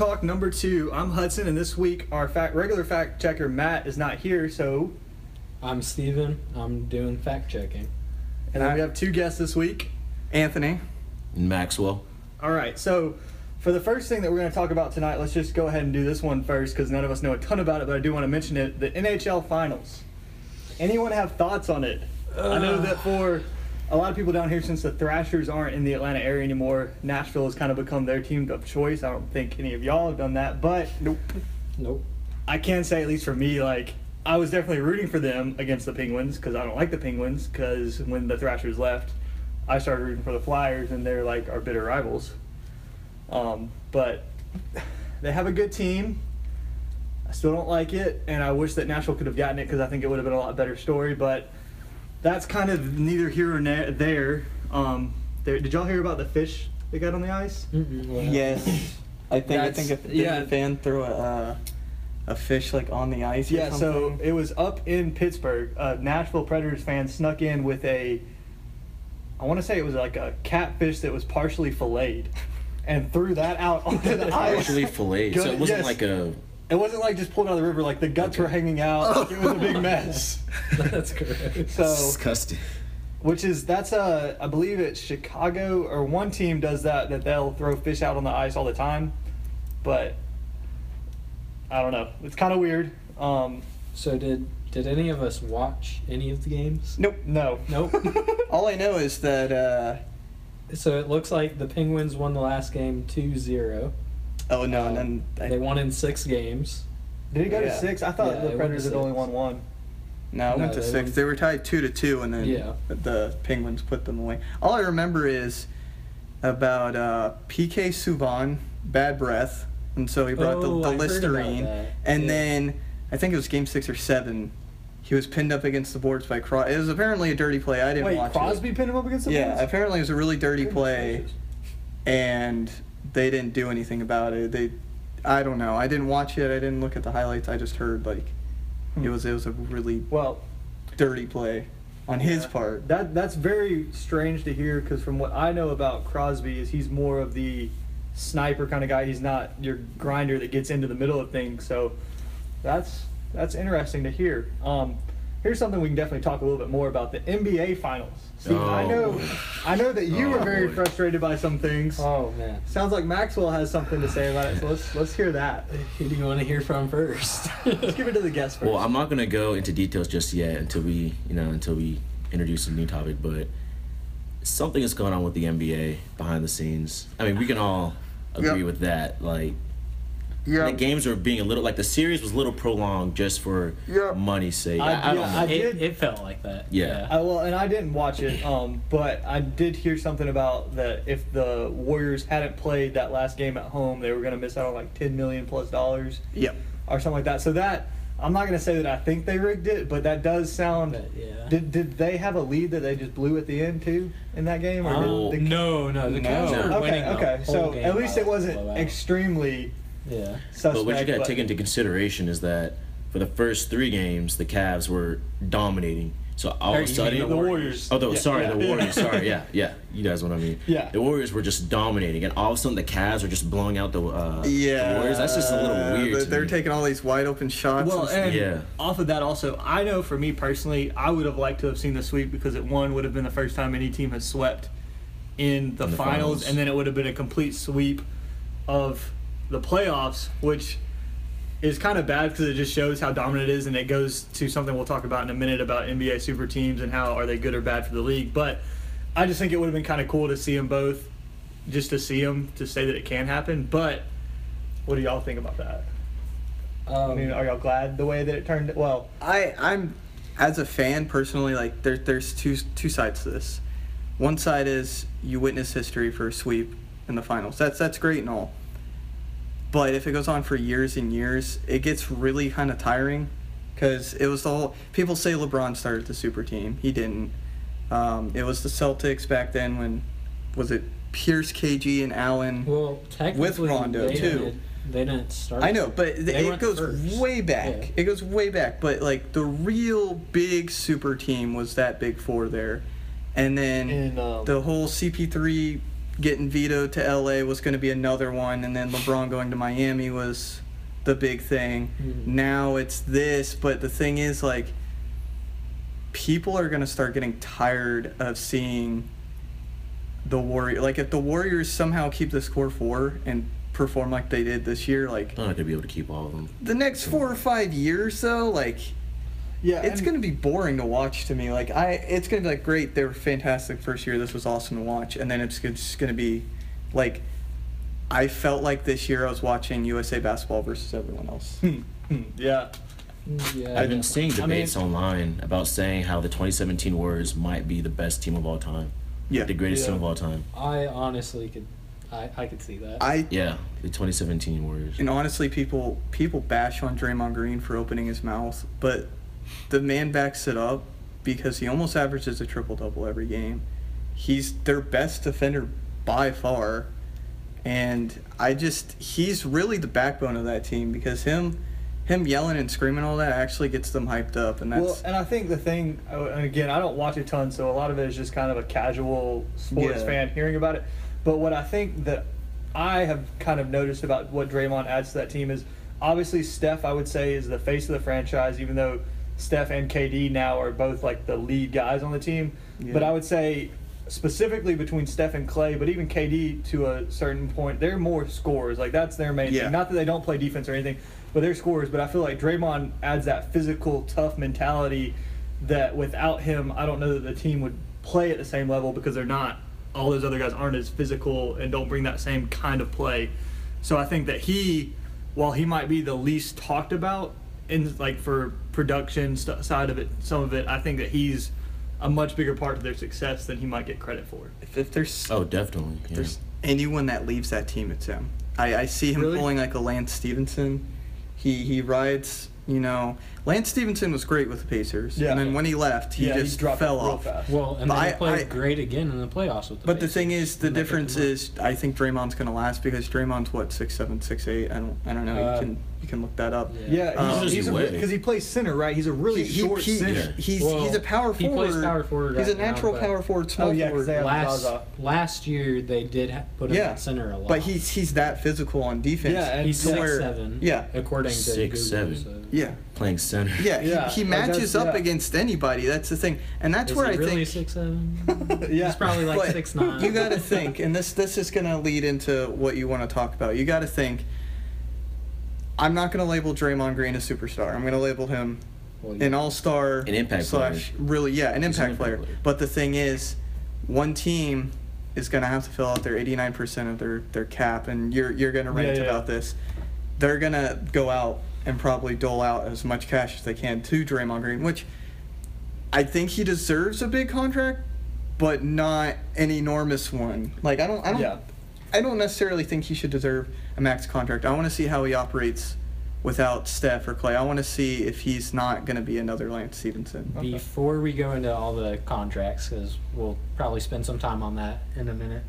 Talk number two. I'm Hudson, and this week our fact, regular fact checker Matt is not here, so I'm Stephen. I'm doing fact checking. and then we have two guests this week. Anthony. And Maxwell. All right, so for the first thing that we're going to talk about tonight, let's just go ahead and do this one first because none of us know a ton about it, but I do want to mention it. The NHL Finals. Anyone have thoughts on it? I know uh, that for a lot of people down here, since the Thrashers aren't in the Atlanta area anymore, Nashville has kind of become their team of choice. I don't think any of y'all have done that, but Nope. Nope. I can say, at least for me, like I was definitely rooting for them against the Penguins because I don't like the Penguins. Because when the Thrashers left, I started rooting for the Flyers, and they're like our bitter rivals. Um, but they have a good team. I still don't like it, and I wish that Nashville could have gotten it because I think it would have been a lot better story. But that's kind of neither here or na- there. Um, there. Did y'all hear about the fish they got on the ice? Mm-mm, Yes. I think I think if yeah. a fan threw a uh, a fish like on the ice. Or Yeah, so it was up in Pittsburgh. A Nashville Predators fan snuck in with a, I want to say it was like a catfish that was partially filleted, and threw that out onto the ice. Actually filleted. So it wasn't yes. like a. It wasn't like just pulled out of the river. Like the guts were hanging out. Like, it was a big mess. That's correct. So, disgusting. which is that's a I believe it's Chicago or one team does that that they'll throw fish out on the ice all the time, but I don't know. It's kind of weird. Um, So did did any of us watch any of the games? nope. no. Nope. All I know is that uh, so it looks like the Penguins won the last game 2-0. Oh no, Um, and then I, they won in six games. Did it go to six? I thought Yeah, the Predators had only won one. no, it No, went to they six. won- They were tied two to two, and then Yeah. the Penguins put them away. All I remember is about uh, PK Subban, bad breath, and so he brought Oh, the, I the Listerine, and Yeah. then I think it was Game Six or Seven. He was pinned up against the boards by Crosby. It was apparently a dirty play. I didn't Wait, watch Crosby it. Crosby pinned him up against the Yeah, boards? Yeah, apparently it was a really dirty Goodness play, gracious. and they didn't do anything about it. They, I don't know. I didn't watch it. I didn't look at the highlights. I just heard like Hmm. it was it was a really Well, dirty play on his yeah. part. That that's very strange to hear because from what I know about Crosby is he's more of the sniper kind of guy. He's not your grinder that gets into the middle of things. So that's that's interesting to hear. Um, here's something we can definitely talk a little bit more about the NBA Finals. Steve, I Oh. know, I know that you Oh, were very boy. frustrated by some things. Oh man. Sounds like Maxwell has something to say about it. So let's let's hear that. Who do you want to hear from first? Let's give it to the guest first. Well, I'm not gonna go into details just yet until we, you know, until we introduce a new topic. But something is going on with the NBA behind the scenes. I mean, we can all agree Yep. with that. Like, Yeah. the games were being a little like the series was a little prolonged just for Yeah. money's sake. I- I, I yeah. I it, did- it felt like that. Yeah. I, well, and I didn't watch it, um, but I did hear something about that if the Warriors hadn't played that last game at home, they were going to miss out on like ten million plus dollars Yep. or something like that. So that I'm not going to say that I think they rigged it, but that does sound. But, yeah. Did did they have a lead that they just blew at the end too in that game? Or Oh, did the, no, no, the No. Cavs were Okay, winning the okay. So at least it wasn't extremely Yeah. suspect. But what you got to take into consideration is that for the first three games, the Cavs were dominating. So all Or of a sudden, the Warriors. Oh, the, Yeah, sorry, yeah. the Warriors. Sorry, yeah, yeah. You guys know what I mean? Yeah. The Warriors were just dominating, and all of a sudden, the Cavs are just blowing out the, uh, Yeah. the Warriors. That's just a little weird. But to they're me. taking all these wide open shots. Well, and and Yeah. off of that, also, I know for me personally, I would have liked to have seen the sweep because it one would have been the first time any team has swept in the, In the finals, finals. and then it would have been a complete sweep of the playoffs, which is kind of bad because it just shows how dominant it is, and it goes to something we'll talk about in a minute about NBA super teams and how are they good or bad for the league. But I just think it would have been kind of cool to see them both, just to see them to say that it can happen. But what do y'all think about that? Um, I mean, are y'all glad the way that it turned? Well, I I'm as a fan personally like there there's two two sides to this. One side is you witness history for a sweep in the finals. That's that's great and all. But if it goes on for years and years, it gets really kind of tiring because it was the whole. People say LeBron started the super team. He didn't. Um, it was the Celtics back then when was it Pierce, KG, and Allen. well, technically, Rondo, they too. Did, they didn't start. I know, but th- it goes first. way back. Yeah. It goes way back. But like the real big super team was that big four there, and then in um, the whole CP3 getting vetoed to LA was going to be another one, and then LeBron going to Miami was the big thing. Mhm. Now it's this, but the thing is, like, people are going to start getting tired of seeing the Warrior. Like, if the Warriors somehow keep the score four and perform like they did this year, like, They're not gonna be able to keep all of them. the next four or five years, though, like, Yeah, it's gonna be boring to watch to me. Like I, it's gonna be like great. They were fantastic first year. This was awesome to watch, and then it's just gonna be like I felt like this year I was watching USA basketball versus everyone else. Yeah. Yeah. I've been seeing I mean- debates online about saying how the 2017 Warriors might be the best team of all time. Yeah. The greatest Yeah. team of all time. I honestly could, I, I could see that. I Yeah, the 2017 Warriors. and honestly, people people bash on Draymond Green for opening his mouth, but the man backs it up because he almost averages a triple double every game. He's their best defender by far, and I just he's really the backbone of that team because him him yelling and screaming all that actually gets them hyped up, and that's Well, and I think the thing, uh, and again, I don't watch a ton, so a lot of it is just kind of a casual sports Yeah. fan hearing about it. But what I think that I have kind of noticed about what Draymond adds to that team is obviously Steph, I would say, is the face of the franchise, even though Steph and KD now are both like the lead guys on the team. Yeah. But I would say specifically between Steph and Clay, but even KD to a certain point, they're more scorers. Like that's their main Yeah. thing. Not that they don't play defense or anything, but they're scorers. But I feel like Draymond adds that physical, tough mentality that without him, I don't know that the team would play at the same level because they're not. All those other guys aren't as physical and don't bring that same kind of play. So I think that he, while he might be the least talked about in like for production st- side of it, some of it, I think that he's a much bigger part of their success than he might get credit for. if, if there's Oh, definitely. if Yeah. there's anyone that leaves that team, it's him. I, I see him Really? pulling like a Lance Stephenson. He he rides. You know, Lance Stephenson was great with the Pacers, Yeah. and then when he left, he yeah, just he fell off. fast. well, and But then I- played I- great again in the playoffs with the But the thing is, the and difference is, I think Draymond's gonna last because Draymond's what six seven, six eight. I don't, I don't know. Uh, you can, you can look that up. Yeah. Yeah, Um, he's, He's he's because he plays center, right? He's a really He- he- short he- center. He's Well, he's a power he forward. plays power forward He's a natural now, power forward, small Oh, yeah, 'cause forward. last Zaza. last year they did put him Yeah, at center a lot. but he's he's that physical on defense. Yeah, and he's six where- seven. yeah. according to Six, Google, seven. so- yeah. Playing center. Yeah, Yeah, he, he like matches that's- up yeah. against anybody. That's the thing, and that's Is where he I really think six seven? Yeah. he's probably like But six nine. You got to think, and this this is going to lead into what you want to talk about. You got to think. I'm not going to label Draymond Green a superstar. I'm going to label him Well, an all-star, An impact slash player. really yeah, an He's an impact, impact player. player. But the thing is, one team is going to have to fill out their 89% of their their cap, and you're you're going to rant Yeah, yeah. about this. They're going to go out and probably dole out as much cash as they can to Draymond Green, which I think he deserves a big contract, but not an enormous one. Like I don't I don't Yeah. I don't necessarily think he should deserve a max contract. I want to see how he operates without Steph or Clay. I want to see if he's not going to be another Lance Stephenson. Okay. Before we go into all the contracts, because we'll probably spend some time on that in a minute.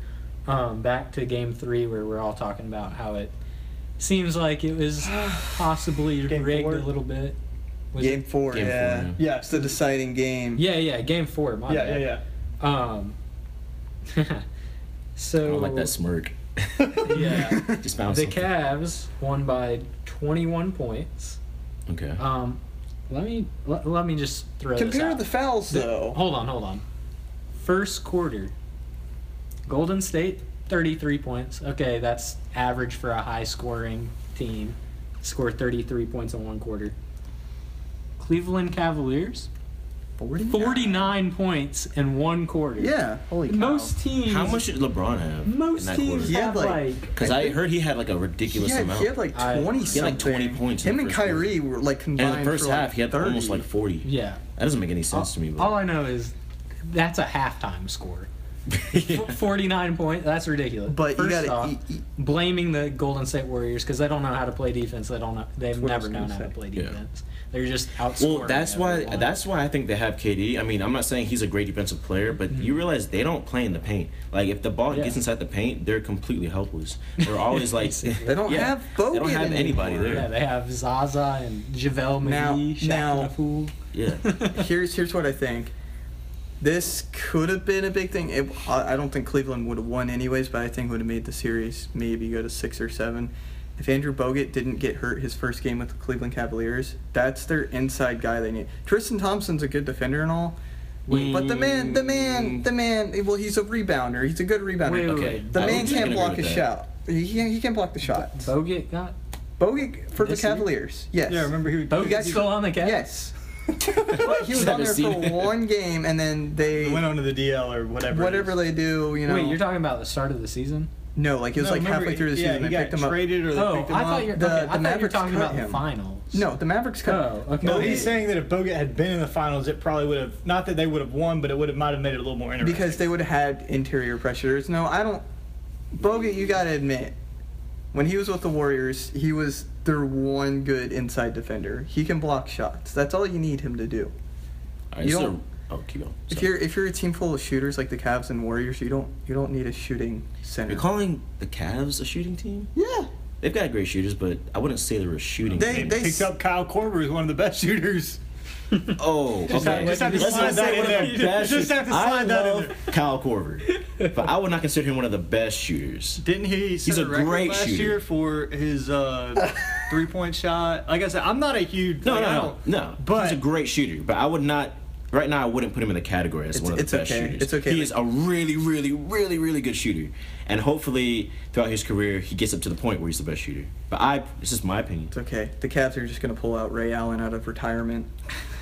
Um, back to Game Three, where we're all talking about how it seems like it was possibly rigged four? a little bit. Was game it? four, Game four, yeah. yeah. Yeah. It's the deciding game. Yeah, yeah, Game Four. My yeah, bad. yeah, yeah. Um. I so don't like that smirk. Yeah. Just found the something. Cavs won by 21 points. Okay. Um, let me let, let me just throw this Compare out. the fouls The- though. Hold on, hold on. First quarter, Golden State 33 points. Okay, that's average for a high scoring team. Score 33 points in one quarter. Cleveland Cavaliers 49. 49 points in one quarter. Yeah. Holy cow. Most teams. How much did LeBron have in Most that teams quarter? Had, have like- like. Because I heard he had like a ridiculous he had, amount. he had like I- 20 He had, like, 20 something. points in Him the and first quarter. Kyrie were like and combined in the first for, like, half, he had 30. almost like 40. yeah. That doesn't make any sense to me. But All I know is that's a halftime score. F- 49 points. That's ridiculous. But you First gotta off, eat- eat- blaming the Golden State Warriors because they don't know how to play defense. They don't know. They've what never known gonna how to say. play Yeah. defense. They're just outscoring. Well, that's why everyone. that's why I think they have KD. I mean, I'm not saying he's a great defensive player, but mm-hmm. you realize they don't play in the paint. Like if the ball Yeah. gets inside the paint, they're completely helpless. They're always like They don't Yeah, have They don't have anybody anymore. there. Yeah, they have Zaza and JaVale Now- McGee, Shaq now- and a fool. Yeah. here's here's what I think. This could have been a big thing. It, I I don't think Cleveland would have won anyways, but I think would have made the series maybe go to six or seven. If Andrew Bogut didn't get hurt his first game with the Cleveland Cavaliers, that's their inside guy they need. Tristan Thompson's a good defender and all, but the man, the man, mm. the man. Well, he's a rebounder. He's a good rebounder. Wait, wait, Okay. wait. The I man can't block with a that. shot. He can't, he can't block the shot. Bogut got. Bogut for the This year? Cavaliers. Yes. Yeah, remember he, Bogut's got still on the Cavs. Yes. But he was on there for it. one game, and then they went on to the DL or whatever. whatever they do, you know. Wait, you're talking about the start of the season? No, like it was No, like halfway through the yeah, season. he they got picked him up. traded or they Oh, picked him I thought up. you're. The- okay, the I thought you were Mavericks talking cut about the finals. No, the Mavericks cut. Oh, okay. No, he's saying that if Bogut had been in the finals, it probably would have not that they would have won, but it would have might have made it a little more interesting. because they would have had interior pressures. No, I don't. Bogut, you gotta admit, when he was with the Warriors, he was their one good inside defender. He can block shots. That's all you need him to do. All right, You so, don't- oh, keep going. If you're if you're a team full of shooters like the Cavs and Warriors, you don't you don't need a shooting center. You're calling the Cavs a shooting team? yeah. They've got great shooters, but I wouldn't say they're a shooting They- team. they they- picked up Kyle Korver, who's one of the best shooters. Oh, Just okay. have- just have to slide that in one there. the best have to slide I that in love Kyle Korver, but I would not consider him one of the best shooters. Didn't he set He's a record great last shooter. year for his uh, three point shot? Like I said, I'm not a huge No, like, no, no, no. But he's a great shooter, but I would not. Right now, I wouldn't put him in the category as It's- one of the it's best okay. shooters. It's okay. He is a really, really, really, really good shooter, and hopefully, throughout his career, he gets up to the point where he's the best shooter. But I, it's just my opinion. It's okay. The Cavs are just gonna pull out Ray Allen out of retirement.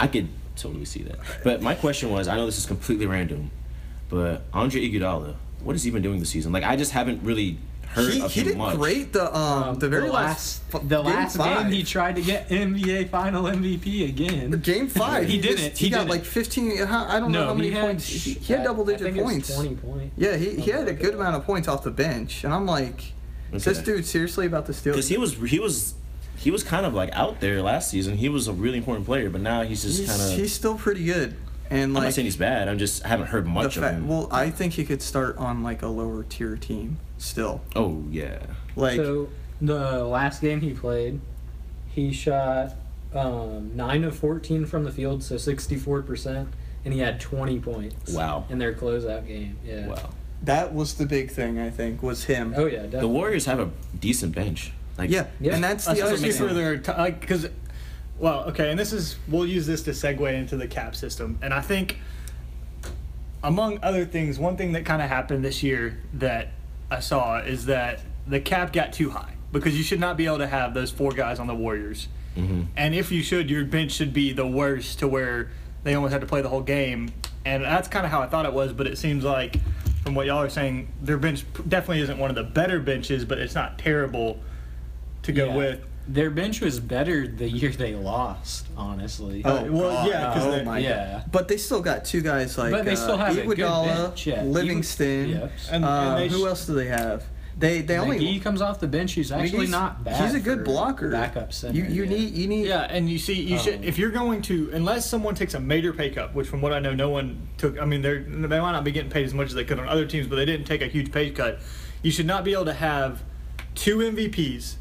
I could totally see that. But my question was, I know this is completely random, but Andre Iguodala, what has he been doing this season? Like, I just haven't really heard He, of he did much. great. The um, Um, the very the last, last, the game last five. game he tried to get NBA Final MVP again. Game five. He just- didn't. He, He got didn't. like 15. I don't know how many had, points. He, he had I- double I digit think it was points. Twenty points. Yeah, he, he had a good like amount of points off the bench, and I'm like, is this dude seriously about to steal? Because he was he was he was kind of like out there last season. He was a really important player, but now he's just kind of. he's still pretty good, and I'm not saying he's bad. I'm just I haven't heard the much of him. well, I think he could start on like a lower tier team still. oh yeah. Like so the last game he played, he shot um, nine of fourteen from the field, so sixty-four percent, and he had twenty points. Wow. In their closeout game, yeah. Wow. that was the big thing I think was him. Oh yeah, The. Warriors have a decent bench. Like yeah, Yeah. and that's the other thing. for their t- like because well okay and this is we'll use this to segue into the cap system and i think among other things one thing that kind of happened this year that i saw is that the cap got too high because you should not be able to have those four guys on the warriors Mhm. and if you should your bench should be the worst to where they almost had to play the whole game and that's kind of how i thought it was but it seems like from what y'all are saying their bench definitely isn't one of the better benches but it's not terrible to go Yeah. with Their bench was better the year they lost, honestly. Oh, Uh, well, God. yeah, 'cause oh they- my yeah. God. But they still got two guys like but they uh, still have a good Iguodala, bench. Yeah. Livingston. Yep. And- uh, they who sh- else do they have? They they only McGee comes off the bench. He's actually McGee's- not bad. He's a good blocker. Backup center. You you yeah. need you need Yeah, and you see, you should Um, if you're going to unless someone takes a major pay cut, which from what I know, no one took. I mean, they're they might not be getting paid as much as they could on other teams, but they didn't take a huge pay cut. You should not be able to have two MVPs,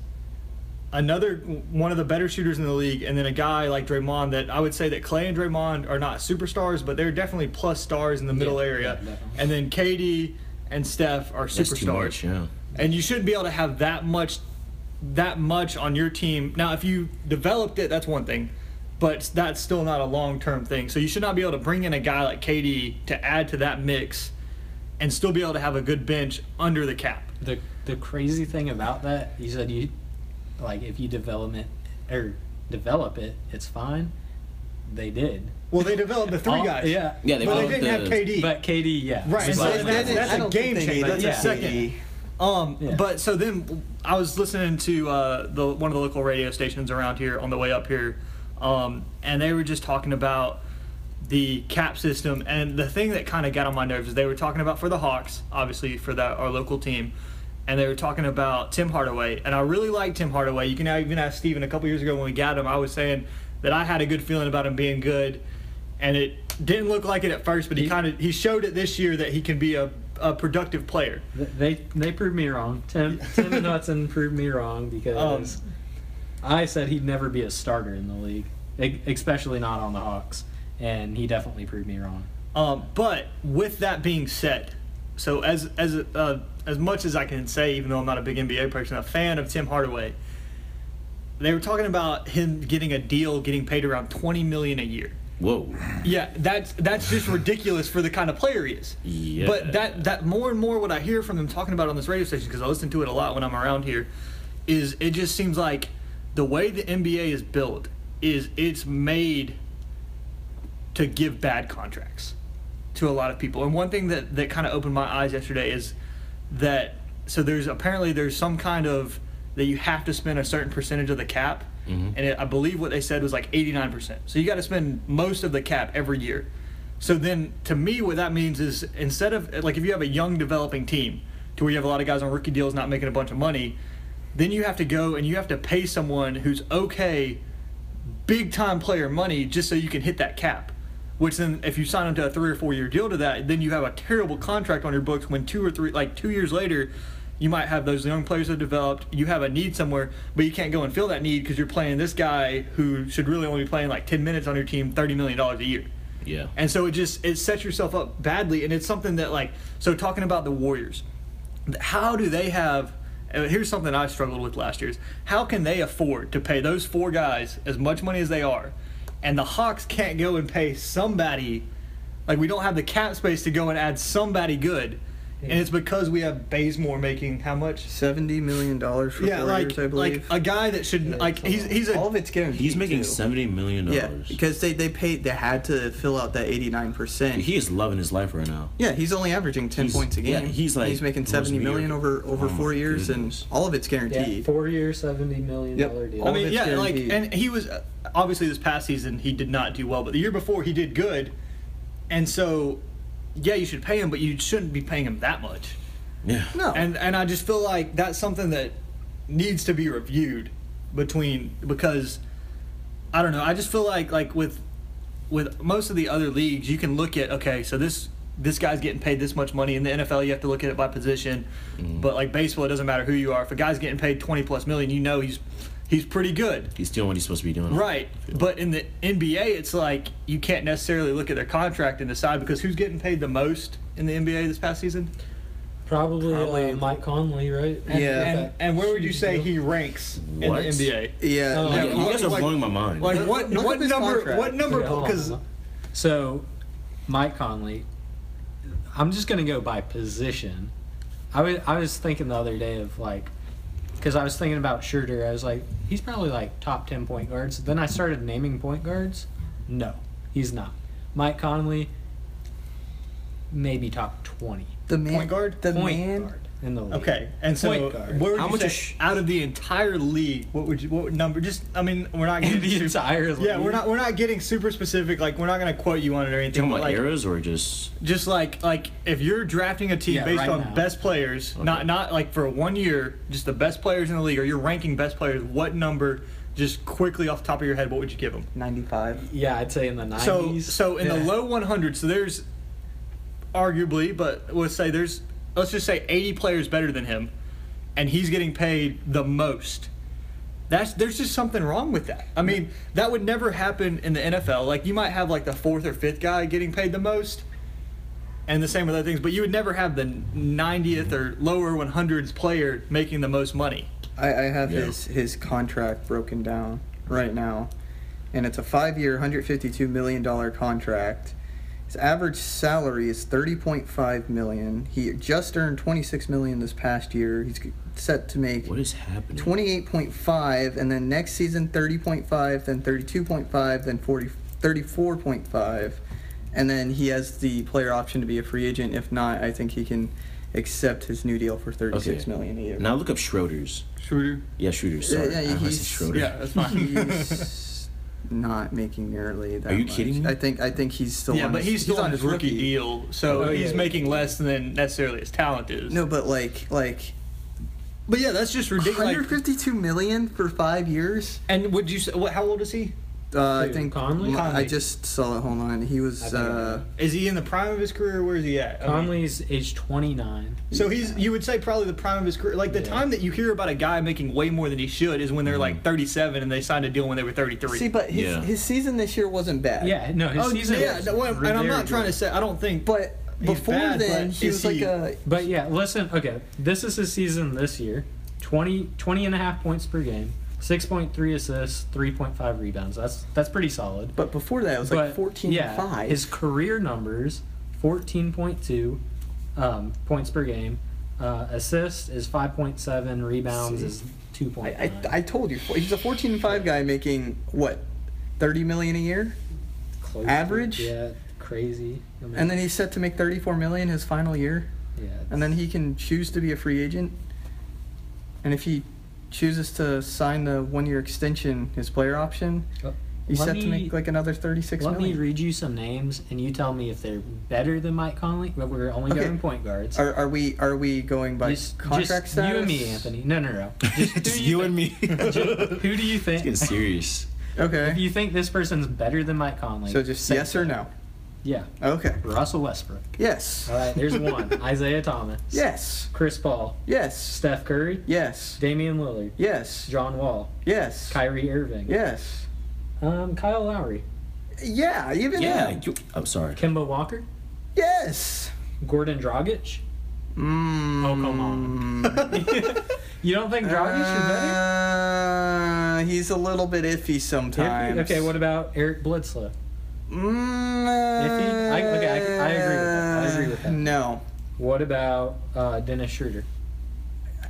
another one of the better shooters in the league, and then a guy like Draymond. That I would say that Clay and Draymond are not superstars, but they're definitely plus stars in the middle Yeah, area, yeah, and then KD and Steph are That's too superstars. much. Yeah. and you shouldn't be able to have that much that much on your team now if you developed it that's one thing but that's still not a long-term thing so you should not be able to bring in a guy like KD to add to that mix and still be able to have a good bench under the cap The the crazy thing about that, you said you like if you develop it or develop it, it's fine. They did. well they developed the three All- guys Yeah. Yeah, they but they didn't have KD But KD, yeah. Right, So and so that's- They that's- that's I a don't game think they changer. needed That's a second. KD. Um, Yeah. but so then I was listening to uh, the one of the local radio stations around here on the way up here, um, and they were just talking about the cap system. And the thing that kind of got on my nerves is they were talking about for the Hawks, obviously for that our local team, and they were talking about Tim Hardaway. And I really like Tim Hardaway. You can even ask Stephen a couple years ago when we got him. I was saying that I had a good feeling about him being good, and it didn't look like it at first, but he He- kind of he showed it this year that he can be a, a productive player. They they proved me wrong. Tim Tim and Hudson proved me wrong because Um, I said he'd never be a starter in the league, especially not on the Hawks, and he definitely proved me wrong. Um, but with that being said, so as as uh, as much as I can say, even though I'm not a big NBA person, a fan of Tim Hardaway, they were talking about him getting a deal, getting paid around 20 million a year. Whoa. Yeah, that's that's just ridiculous for the kind of player he is. Yeah. But that that more and more what I hear from them talking about on this radio station because I listen to it a lot when I'm around here, is it just seems like the way the NBA is built is it's made to give bad contracts to a lot of people. And one thing that that kind of opened my eyes yesterday is that so there's apparently there's some kind of that you have to spend a certain percentage of the cap, Mhm. and it, I believe what they said was like 89%. So you got to spend most of the cap every year. So then, to me, what that means is instead of like if you have a young developing team to where you have a lot of guys on rookie deals not making a bunch of money, then you have to go and you have to pay someone who's okay, big time player money just so you can hit that cap. Which then, if you sign them to a three or four year deal to that, then you have a terrible contract on your books. When two or three, like two years later, you might have those young players that have developed. You have a need somewhere, but you can't go and fill that need because you're playing this guy who should really only be playing like ten minutes on your team, thirty million dollars a year. Yeah. And so it just it sets yourself up badly, and it's something that like so talking about the Warriors, how do they have? Here's something I struggled with last year: is how can they afford to pay those four guys as much money as they are, and the Hawks can't go and pay somebody, like we don't have the cap space to go and add somebody good, and it's because we have Bazemore making how much? Seventy million dollars for Yeah, four like years, I like a guy that should like he's he's a All of it's guaranteed. He's making too. seventy million Yeah, because they, they paid they had to fill out that eighty nine percent. he is loving his life right now. Yeah, he's only averaging ten He's- points a game. yeah, game. he's like he's making seventy million over over Oh my four years, goodness. and all of it's Yeah, guaranteed. four year, seventy million Yep. dollar deal. All I of mean, it's yeah, like, guaranteed. and he was uh, obviously this past season he did not do well, but the year before he did good, and so yeah, you should pay him, but you shouldn't be paying him that much. Yeah. no, And and I just feel like that's something that needs to be reviewed between because I don't know. I just feel like like with with most of the other leagues, you can look at okay, so this this guy's getting paid this much money in the NFL. You have to look at it by position, mm-hmm. but like baseball, it doesn't matter who you are. If a guy's getting paid twenty plus million, you know he's he's pretty good. He's doing what he's supposed to be doing. Right, but in the NBA, it's like you can't necessarily look at their contract and decide because who's getting paid the most in the NBA this past season. Probably, Probably- uh, Mike Conley, right? And, Yeah. and, and where would you say he ranks What? in the NBA? yeah, no, Yeah, You guys are like- blowing my mind. Like Look- what? look what number? contract. What number? Okay, hold on, Because hold so, Mike Conley. I'm just gonna go by position. I was I was thinking the other day of like, because I was thinking about Schroeder. I was like, he's probably like top ten point guards. Then I started naming point guards. No, he's not. Mike Conley, maybe top twenty. the man, Point guard? the point man, guard in the league. okay, and so Point guard. where would How you much say is sh- out of the entire league? What would you? What would number? Just I mean, we're not getting the super- entire league. Yeah, we're not we're not getting super specific. Like we're not gonna quote you on it or anything. talking but, about like, eras or just just like like if you're drafting a team Yeah, based right on now. best players, Okay. not not like for one year, just the best players in the league, or you're ranking best players, what number? Just quickly off the top of your head, what would you give them? ninety five. Yeah, I'd say in the nineties. So so in the Yeah. low 100s, so there's arguably, but let's say there's let's just say 80 players better than him, and he's getting paid the most. That's there's just something wrong with that. I mean, that would never happen in the NFL. Like you might have like the fourth or fifth guy getting paid the most, and the same with other things, but you would never have the 90th or lower 100s player making the most money. I, I have Yeah. his his contract broken down right now, and it's a five year, hundred fifty two million dollar contract. His average salary is thirty point five million. He just earned twenty six million this past year. He's set to make what is happening? twenty eight point five, and then next season thirty point five, then thirty two point five, then 40, 34.5. and then he has the player option to be a free agent. If not, I think he can accept his new deal for thirty six Okay. million a year. Now look up Schroeder's. Schroeder. Yeah, Schroeder's. Yeah, Sorry, yeah, I almost said he's- Schroeder. Yeah, that's fine. he's not making nearly that. Are you much. kidding me? I think I think he's still. yeah, on but his, he's still on his rookie, rookie deal, so Oh, he's yeah. making less than necessarily his talent is. No, but like like But yeah, that's just ridiculous. 152 million for five years. and would you say what? How old is he? Uh, I Who, think Conley? I just saw it. Hold on. He I was. think I Uh. Is he in the prime of his career? Where is he at? I mean, Conley's age 29. so he's you would say probably the prime of his career. Like the Yeah. time that you hear about a guy making way more than he should is when they're Mm-hmm. like 37 and they signed a deal when they were 33. see, but his, Yeah. his season this year wasn't bad. Yeah, no, his oh season. yeah, was no, well, and I'm very not trying good. to say I don't think. But He's before bad, then, but he is was like he- a. But yeah, listen, okay. This is his season this year 20, 20 and a half points per game, 6.3 assists, 3.5 rebounds. That's that's pretty solid. But before that, it was but like 14 yeah, and 5. his career numbers 14.2 um, points per game. Uh, assist is 5.7, rebounds See. is 2.9. I, I, I told you, he's a 14 and 5 guy making, what, 30 million a year? Close to- average? yeah, crazy. I mean, And then he's set to make 34 million his final year. yeah, And then he can choose to be a free agent. And if he chooses to sign the one year extension, his player option, Oh, he's let set to me- make like another 36 Let million. me read you some names, and you tell me if they're better than Mike Conley. But we're only Okay. going point guards. Are, are we are we going by Just- contract just status? You and me, Anthony. No, no, no. Just, Just do you and me. Who do you It's think? getting serious. Okay. If you think this person's better than Mike Conley, so just say yes or no? Yeah. Okay. Russell Westbrook. Yes. All right, there's one. Isaiah Thomas. Yes. Chris Paul. Yes. Steph Curry. Yes. Damian Lillard. Yes. John Wall. Yes. Kyrie Irving. Yes. Um, Kyle Lowry. Yeah, even Yeah. him. You, I'm sorry. Kemba Walker. Yes. Gordon Dragic. Mm. Oh, come on. you don't think Dragic is better? Uh, he's a little bit iffy sometimes. Okay, what about Eric Bledsoe? Mm, Iffy? I- okay, I- I agree with that. I agree with that. No. What about uh, Dennis Schroeder?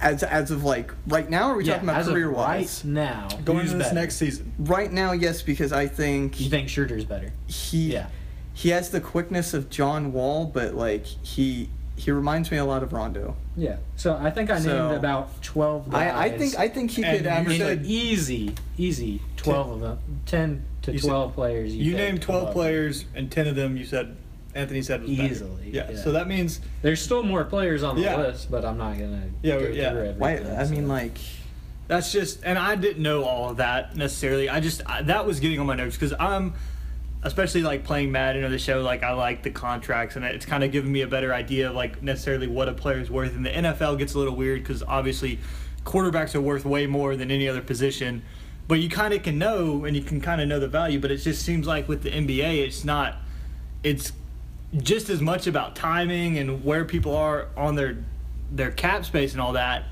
As, as of like right now, or are we talking about as of career right wise? now. going who's into this better? next season. Right now, yes, because I think You think Schroeder's better? he Yeah. he has the quickness of John Wall, but like he he reminds me a lot of Rondo. Yeah. So I think I named So- about twelve guys. I, I think I think he And could you average. in said- easy, easy twelve of them, ten to You said- twelve players. You picked named 12 above. players, and 10 of them you said Anthony said was better. Easily, Yeah, yeah. So that means There's still more players on the Yeah. list, but I'm not gonna. Yeah, go yeah. through Why, everything, I mean, like that's just, and I didn't know all of that necessarily. I just I, that was getting on my nerves because I'm, especially like playing Madden or the show. Like I like the contracts, and it's kind of giving me a better idea of like necessarily what a player's worth. And the NFL gets a little weird because obviously quarterbacks are worth way more than any other position. But you kind of can know, and you can kind of know the value. But it just seems like with the NBA, it's not. It's just as much about timing and where people are on their their cap space and all that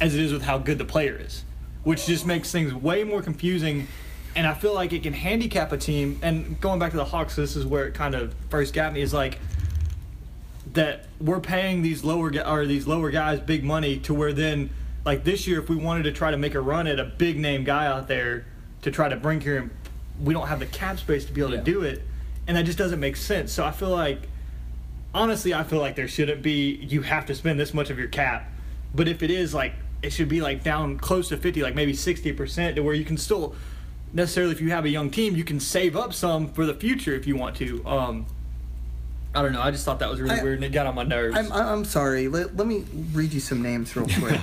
as it is with how good the player is, which just makes things way more confusing. And I feel like it can handicap a team. And going back to the Hawks, this is where it kind of first got me. Is like that we're paying these lower or these lower guys big money to where then like this year if we wanted to try to make a run at a big name guy out there to try to bring here, we don't have the cap space to be able Yeah. to do it, and that just doesn't make sense. So I feel like honestly, I feel like there shouldn't be. You have to spend this much of your cap, but if it is like, it should be like down close to fifty, like maybe sixty percent, to where you can still necessarily, if you have a young team, you can save up some for the future if you want to. Um, I don't know. I just thought that was really I- weird, and it got on my nerves. I'm I'm sorry. Let, let me read you some names real quick.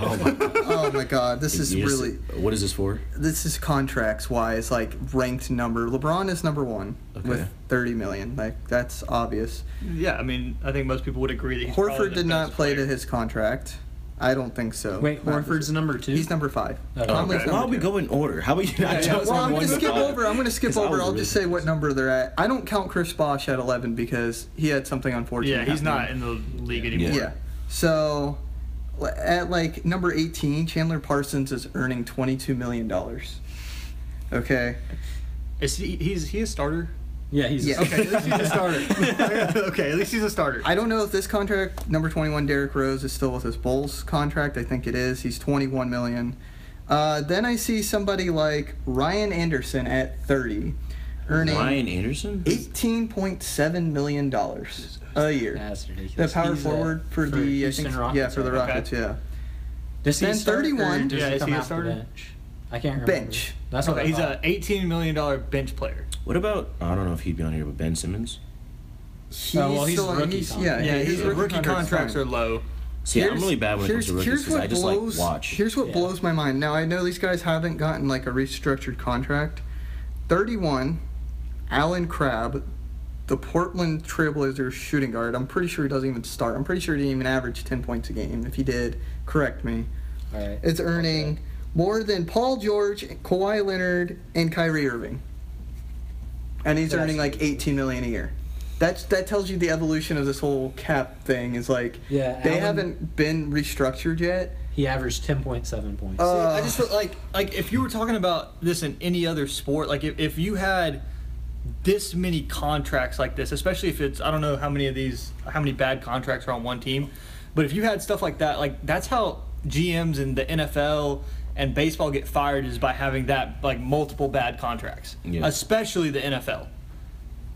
Oh, oh my god, this is You just- really What is this for? this is contracts wise like ranked number. LeBron is number one Okay. with 30 million. Like that's obvious. yeah, I mean, I think most people would agree that he's Horford the did not best play to his contract. I don't think so. Wait, Matt Horford's number two. He's number five. Oh, Conley's okay. number Why don't we two. go in order? How about you not Yeah, tell yeah. Well, I'm gonna to skip five? over. I'm gonna skip 'Cause I over. I'll just say what number they're at. I don't count Chris Bosh at 11 because he had something unfortunate. Yeah, he's happen. not in the league anymore. Yeah. So, l- at like number 18, Chandler Parsons is earning 22 million dollars. Okay. Is he? He's he a starter? Yeah, he's Yeah. Okay, at least he's a starter. okay, at least he's a starter. I don't know if this contract, number 21, Derrick Rose, is still with his Bulls contract. I think it is. He's 21 million. Uh, then I see somebody like Ryan Anderson at 30, earning Ryan Anderson? 18.7 million dollars a year. That's The ridiculous. power He's, uh, forward for, the Houston I think, Rockets, yeah for the right? Rockets yeah Does he then start, or 31 Does Yeah, he come he a the starter? Bench? I can't remember. Bench. That's what Okay, he's a 18 million dollar bench player. What about, I don't know if he'd be on here, but Ben Simmons? he's Oh, well, he's still- rookie he's- contract. yeah, Yeah, his his rookie contracts fine. are low. See, I'm really bad when it comes to rookies because I just blows, like watch. Here's what Yeah. blows my mind. Now I know these guys haven't gotten like a restructured contract, 31, Allen Crabbe, the Portland Trailblazers shooting guard. I'm pretty sure he doesn't even start. I'm pretty sure he didn't even average 10 points a game. If he did, correct me. All right. It's earning more than Paul George, Kawhi Leonard, and Kyrie Irving. And he's That's earning like 18 million a year. That's that tells you the evolution of this whole cap thing is like Yeah, they Alan- haven't been restructured yet. He averaged 10.7 points. Uh, See, I just feel like like if you were talking about this in any other sport, like if, if you had this many contracts like this, especially if it's I don't know how many of these how many bad contracts are on one team, but if you had stuff like that, like that's how GMs and the NFL and baseball get fired is by having that like multiple bad contracts, Yeah. especially the NFL.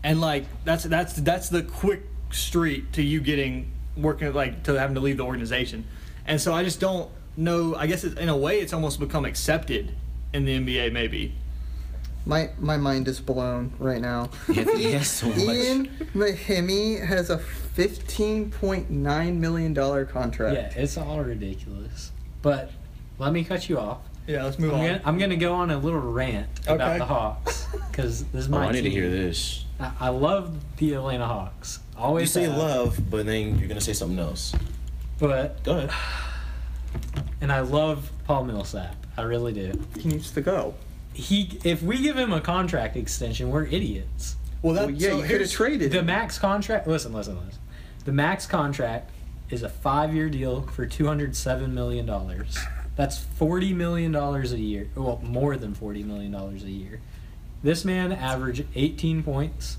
And like that's that's that's the quick street to you getting working like to having to leave the organization. And so I just don't know. I guess it, in a way it's almost become accepted in the NBA maybe. my my mind is blown right now. Anthony has so much. Ian Mahinmi has a 15.9 million dollar contract. yeah, it's all ridiculous. But let me cut you off. Yeah, let's move I'm on. gonna, I'm gonna go on a little rant about Okay. the Hawks because this is Oh, my I need to team. hear this. I, I love the Atlanta Hawks. Always You say have. love, but then you're gonna say something else. but Go ahead. and I love Paul Millsap. I really do. He needs to go. He, if we give him a contract extension, we're idiots. well, that, Well, yeah, so you could have here's- traded. The him. max contract. Listen, listen, listen. The max contract is a five-year deal for two hundred seven million dollars. That's forty million dollars a year. Well, more than forty million dollars a year. This man averaged eighteen points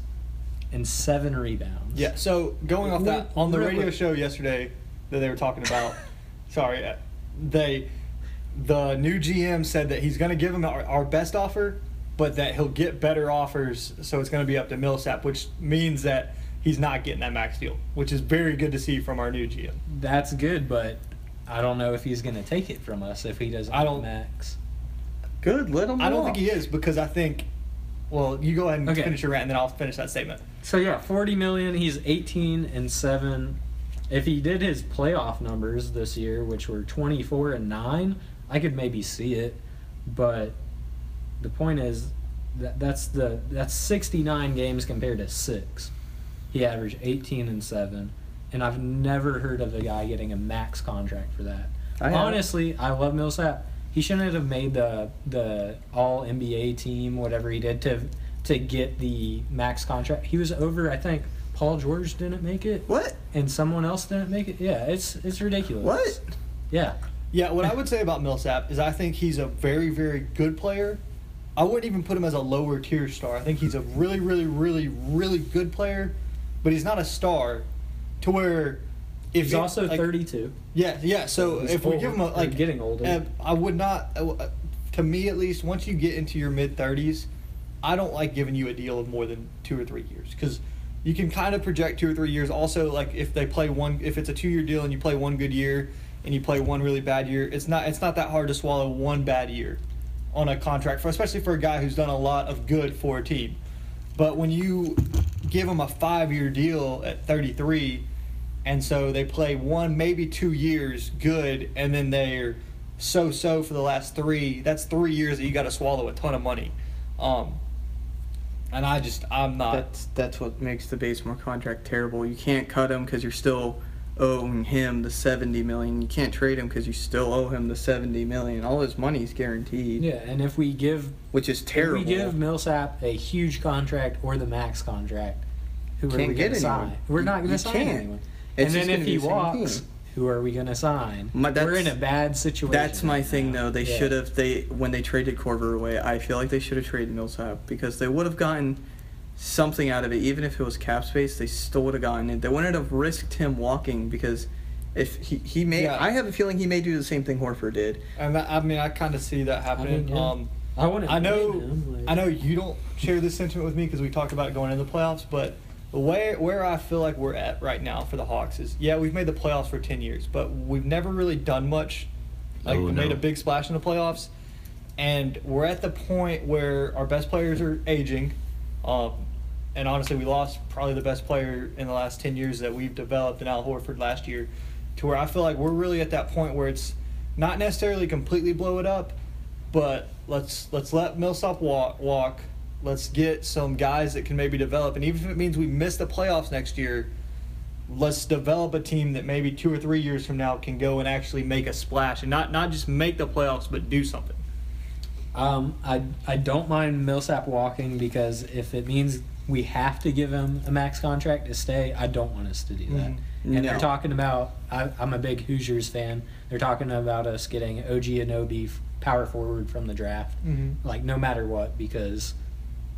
and seven rebounds. Yeah. So going off that on the radio show yesterday that they were talking about, sorry, uh, they the new GM said that he's going to give him our, our best offer, but that he'll get better offers. So it's going to be up to Millsap, which means that he's not getting that max deal, which is very good to see from our new GM. That's good, but I don't know if he's going to take it from us if he doesn't. I don't- max. Good, let him. I don't walk. think he is because I think. Well, you go ahead and Okay. finish your rant, and then I'll finish that statement. So yeah, forty million. He's eighteen and seven. If he did his playoff numbers this year, which were twenty four and nine, I could maybe see it. But the point is that that's the that's sixty nine games compared to six. He averaged eighteen and seven, and I've never heard of a guy getting a max contract for that. I. Honestly, I love Millsap. He shouldn't have made the the All NBA team, whatever he did to to get the max contract. He was over. I think Paul George didn't make it, What? and someone else didn't make it. Yeah, it's it's ridiculous. What? Yeah, Yeah, what I would say about Millsap is I think he's a very, very good player. I wouldn't even put him as a lower tier star. I think he's a really, really, really, really good player, but he's not a star to where if he's you- also like- thirty two. Yeah, yeah. So He's if we give him a like getting older. uh, I would not. Uh, to me, at least, once you get into your mid thirties, I don't like giving you a deal of more than two or three years because you can kind of project two or three years. Also, like if they play one, if it's a two year deal and you play one good year and you play one really bad year, it's not it's not that hard to swallow one bad year on a contract for especially for a guy who's done a lot of good for a team. But when you give him a five year deal at 33, and so they play one, maybe two years good, and then they're so so for the last three, that's three years that you got to swallow a ton of money. Um, and I just, I'm not. That's that's what makes the Bazemore contract terrible. You can't cut him because you're still owing him the 70 million. You can't trade him because you still owe him the 70 million. All his money's guaranteed, Yeah, and if we give which is if terrible. we give Millsap a huge contract or the max contract, who are Can't we get going to anyone. sign? We're not You- going you to sign can't. anyone. It's and then if he the walks, team. who are we going to sign? My- We're in a bad situation. That's my right thing, now. though. They Yeah. should have they when they traded Korver away. I feel like they should have traded Millsap because they would have gotten something out of it, even if it was cap space. They still would have gotten it. They wouldn't have risked him walking because if he he may, Yeah. I have a feeling he may do the same thing Horford did. and that, I mean, I kind of see that happening. yeah. Um, I wouldn't. I know, him, like- I know you don't share this sentiment with me because we talked about going into the playoffs, but the way where I feel like we're at right now for the Hawks is, yeah, we've made the playoffs for ten years, but we've never really done much, like Oh, made no. a big splash in the playoffs, and we're at the point where our best players are aging, um, and honestly, we lost probably the best player in the last ten years that we've developed in Al Horford last year, to where I feel like we're really at that point where it's not necessarily completely blow it up, but let's let's let Millsap walk, walk Let's get some guys that can maybe develop, and even if it means we miss the playoffs next year, let's develop a team that maybe two or three years from now can go and actually make a splash, and not not just make the playoffs, but do something. Um, I I don't mind Millsap walking because if it means we have to give him a max contract to stay, I don't want us to do that. Mhm. And No. they're talking about. I, I'm a big Hoosiers fan. They're talking about us getting OG Anunoby f- power forward from the draft, Mm-hmm. like no matter what, because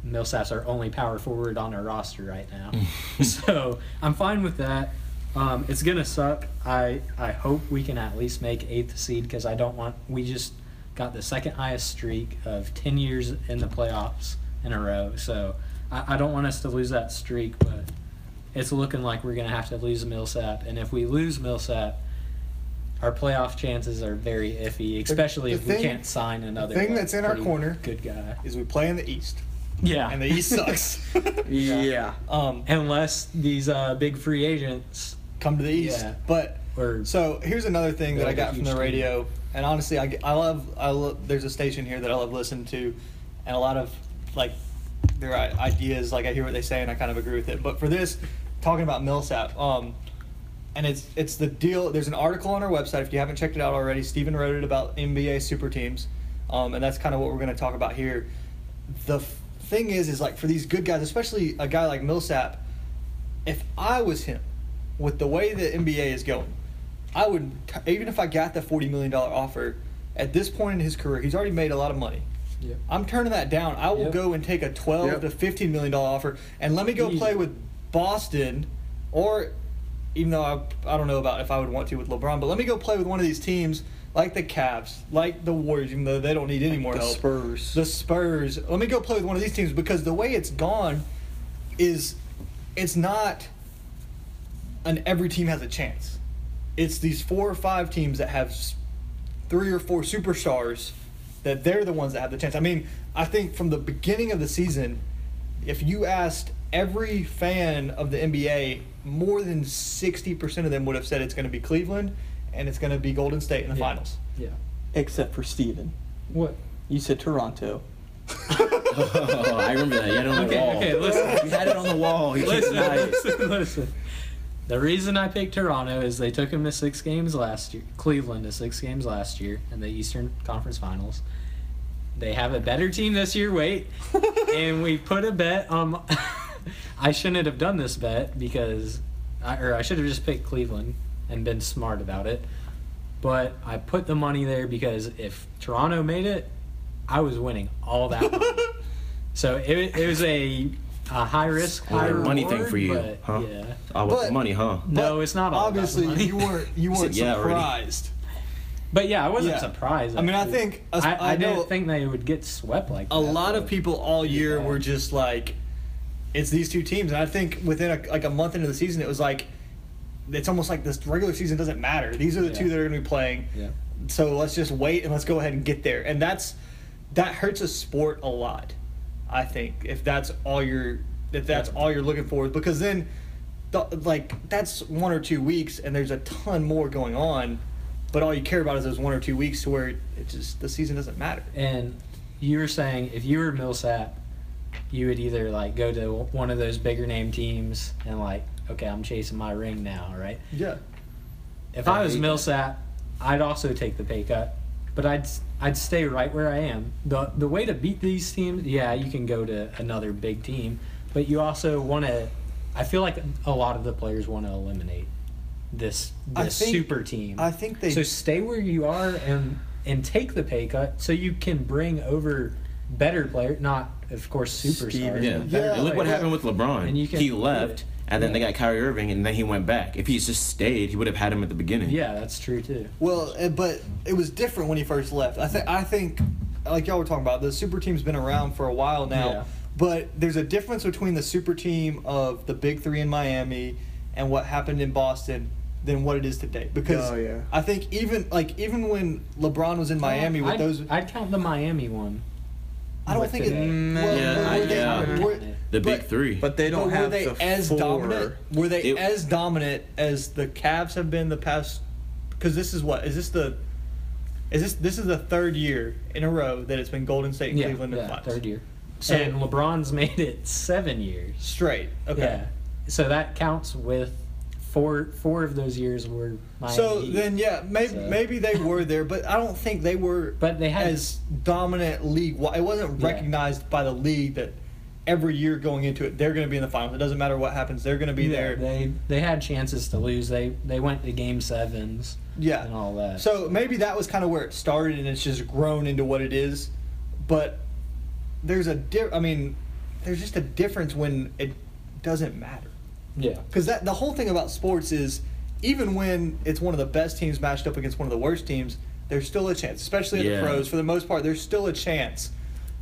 Millsap's our only power forward on our roster right now. so I'm fine with that. Um, it's gonna suck. I I hope we can at least make eighth seed because I don't want. We just got the second highest streak of ten years in the playoffs in a row. So I, I don't want us to lose that streak, but it's looking like we're gonna have to lose Millsap. And if we lose Millsap, our playoff chances are very iffy, especially the if thing- we can't sign another. thing like, that's in our corner- good guy. Is we play in the East, Yeah, and the East sucks. Yeah. Um, unless these uh, big free agents come to the East, Yeah. but or So here's another thing that I got from the team. radio, and honestly, I, I love I love. There's a station here that I love listening to, and a lot of like their ideas. Like I hear what they say, and I kind of agree with it. But for this, talking about Millsap, um, and it's it's the deal. There's an article on our website if you haven't checked it out already. Stephen wrote it about NBA super teams, um, and that's kind of what we're going to talk about here. The f- thing is, is like for these good guys, especially a guy like Millsap, if I was him, with the way the NBA is going, I would even if I got the forty million dollar offer at this point in his career, he's already made a lot of money. Yep. I'm turning that down. I will Yep. go and take a twelve Yep. to fifteen million dollar offer, and let me go Easy. play with Boston, or even though I I don't know about if I would want to with LeBron, but let me go play with one of these teams like the Cavs, like the Warriors, even though they don't need any more the help. Spurs. The Spurs. Let me go play with one of these teams because the way it's gone is it's not an every team has a chance. It's these four or five teams that have three or four superstars that they're the ones that have the chance. I mean, I think from the beginning of the season, if you asked every fan of the NBA, more than 60% of them would have said it's going to be Cleveland and it's going to be Golden State in the Yeah. finals. Yeah. Except for Stephen. What? You said Toronto. oh, I remember that. You had it on the Okay, wall. okay, listen. You had it on the wall. You listen, listen, nice. listen, listen. The reason I picked Toronto is they took him to six games last year, Cleveland to six games last year in the Eastern Conference Finals. They have a better team this year. Wait, and we put a bet on. I shouldn't have done this bet because, I, or I should have just picked Cleveland and been smart about it. But I put the money there because if Toronto made it, I was winning all that money. so it, it was a, a high risk, high Well, money thing for you, but huh? Yeah. All about But- the money, huh? No, it's not all about the Obviously, money. you weren't you You weren't yeah already. surprised. But yeah, I wasn't Yeah. surprised. I mean, I think- I, I I, know- didn't think they would get swept like a that. lot of people all year Yeah. were just like, it's these two teams, and I think within a, like a month into the season, it was like, it's almost like this regular season doesn't matter. These are the Yeah. two that are going to be playing. Yeah. So let's just wait and let's go ahead and get there, and that's that hurts a sport a lot. I think if that's all you're if that's all you're looking for, because then, the, like that's one or two weeks, and there's a ton more going on. But all you care about is those one or two weeks to where it just the season doesn't matter. And you were saying if you were Millsap, you would either like go to one of those bigger name teams and like, okay, I'm chasing my ring now, right? Yeah. If I I was hate that. Millsap, I'd also take the pay cut, but I'd I'd stay right where I am. the The way to beat these teams, yeah, you can go to another big team, but you also want to. I feel like a lot of the players want to eliminate this this think- super team. I think they. so stay where you are and and take the pay cut so you can bring over better players, not of course superstars. Stephen. Yeah. Yeah, look what happened with LeBron. And you can he left, it. And then they got Kyrie Irving, and then he went back. If he's just stayed, he would have had him at the beginning. Yeah, that's true too. Well, uh, but it was different when he first left. I think I think like y'all were talking about, the super team's been around for a while now. Yeah. But there's a difference between the super team of the big three in Miami and what happened in Boston than what it is today. Because Oh, yeah. I think even like even when LeBron was in Miami with I'd, those, I'd count the Miami one. I don't think it. today. Mm, well, Yeah, were I- yeah. Were- The big but- three. But they don't but were have they the as four. dominant? Were they It- as dominant as the Cavs have been the past? Because this is what is this the? Is this this is the third year in a row that it's been Golden State and Yeah, Cleveland in yeah, finals? third year. So and LeBron's made it seven years. straight. Okay. Yeah. So that counts with four four of those years were Miami. So then, yeah, maybe So- maybe they were there, but I don't think they were. But they had- as dominant league. It wasn't Yeah. recognized by the league that every year going into it, they're going to be in the finals. It doesn't matter what happens; they're going to be Yeah, there. They they had chances to lose. They they went to game sevens yeah, and all that. So maybe that was kind of where it started, and it's just grown into what it is. But there's a di- I mean, there's just a difference when it doesn't matter. yeah. Because that the whole thing about sports is, even when it's one of the best teams matched up against one of the worst teams, there's still a chance. Especially in Yeah. the pros, for the most part, there's still a chance.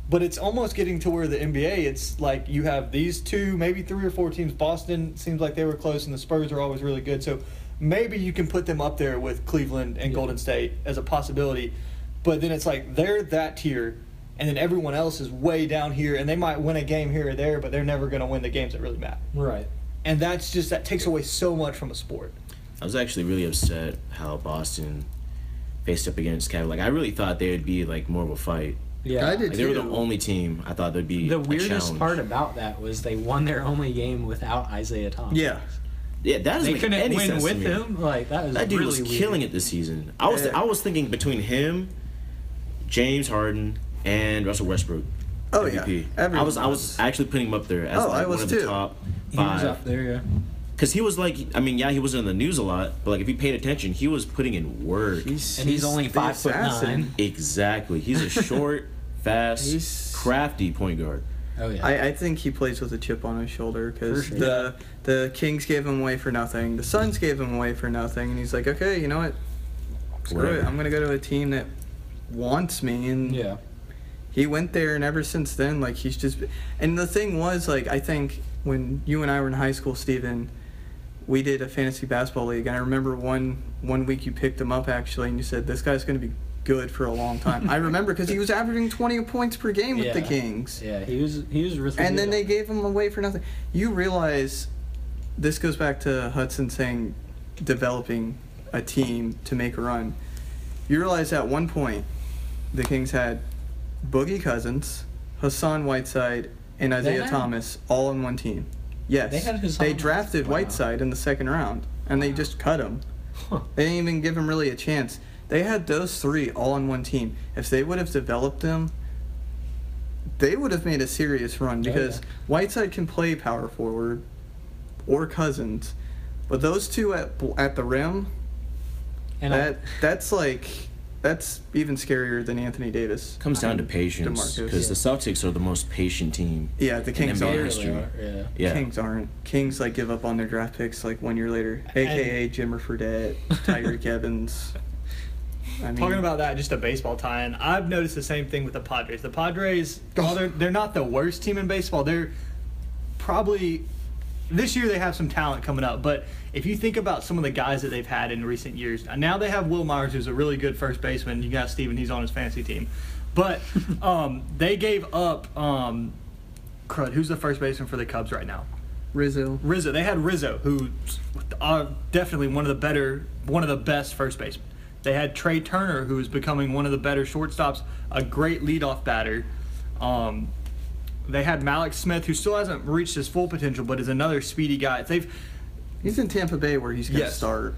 But it's almost getting to where the NBA, it's like you have these two, maybe three or four teams. Boston seems like they were close, and the Spurs are always really good. So maybe you can put them up there with Cleveland and Yeah. Golden State as a possibility. But then it's like they're that tier, and then everyone else is way down here, and they might win a game here or there, but they're never going to win the games that really matter Right. and that's just that takes away so much from a sport. I was actually really upset how Boston faced up against Cavs. Like I really thought they would be like more of a fight. Yeah. I did Like, they were the only team I thought there'd be The weirdest challenge. part about that was they won their only game without Isaiah Thomas. Yeah. Yeah, that doesn't They make couldn't any win sense to with me. him. Like that was That dude really was weird. killing it this season. I was Yeah. I was thinking between him, James Harden, and Russell Westbrook. Oh, yeah. MVP. I Everyone was I was was. actually putting him up there as Oh, like I was one of too. the top He was up there. Yeah. Because he was like, I mean, yeah, he wasn't in the news a lot, but like if you paid attention, he was putting in work. He's, And he's only five foot assassin. nine. exactly. He's a short, fast, He's- crafty point guard. Oh yeah. I, I think he plays with a chip on his shoulder because sure. the the Kings gave him away for nothing. The Suns gave him away for nothing, and he's like, okay, you know what? Screw it. I'm gonna go to a team that wants me, and yeah. he went there, and ever since then, like he's just. And the thing was, like, I think when you and I were in high school, Stephen, we did a fantasy basketball league, and I remember one one week you picked him up actually, and you said this guy's gonna be good for a long time. I remember because he was averaging 20 points per game with the Kings. Yeah. He was he was really. And then they gave him away for nothing. You realize this goes back to Hudson saying developing a team to make a run. You realize at one point the Kings had Boogie Cousins, Hassan Whiteside, and Isaiah Thomas all on one team. Yes. They had They drafted Wow. Whiteside in the second round and they just cut him. Huh. They didn't even give him really a chance. They had those three all on one team. If they would have developed them, they would have made a serious run Oh, because yeah. Whiteside can play power forward or Cousins, but those two at at the rim, And I- that that's like that's even scarier than Anthony Davis. Comes down to patience DeMarcus. because the Celtics are the most patient team. Yeah, the in Kings NBA are. Really history. are, yeah. Yeah, Kings aren't. Kings like give up on their draft picks like one year later, aka Jimmer Fredette, Tyreke Evans. I mean, Talking about that, just a baseball tie-in. I've noticed the same thing with the Padres. The Padres, while they're they're not the worst team in baseball, they're probably this year they have some talent coming up. But if you think about some of the guys that they've had in recent years, now they have Wil Myers, who's a really good first baseman. You got Stephen, he's on his fantasy team. But um, they gave up. Um, crud, who's the first baseman for the Cubs right now? Rizzo. Rizzo. They had Rizzo, who are definitely one of the better, one of the best first basemen. They had Trea Turner, who is becoming one of the better shortstops, a great leadoff batter. Um, they had Mallex Smith, who still hasn't reached his full potential, but is another speedy guy. They've, He's in Tampa Bay where he's gonna Yes. start.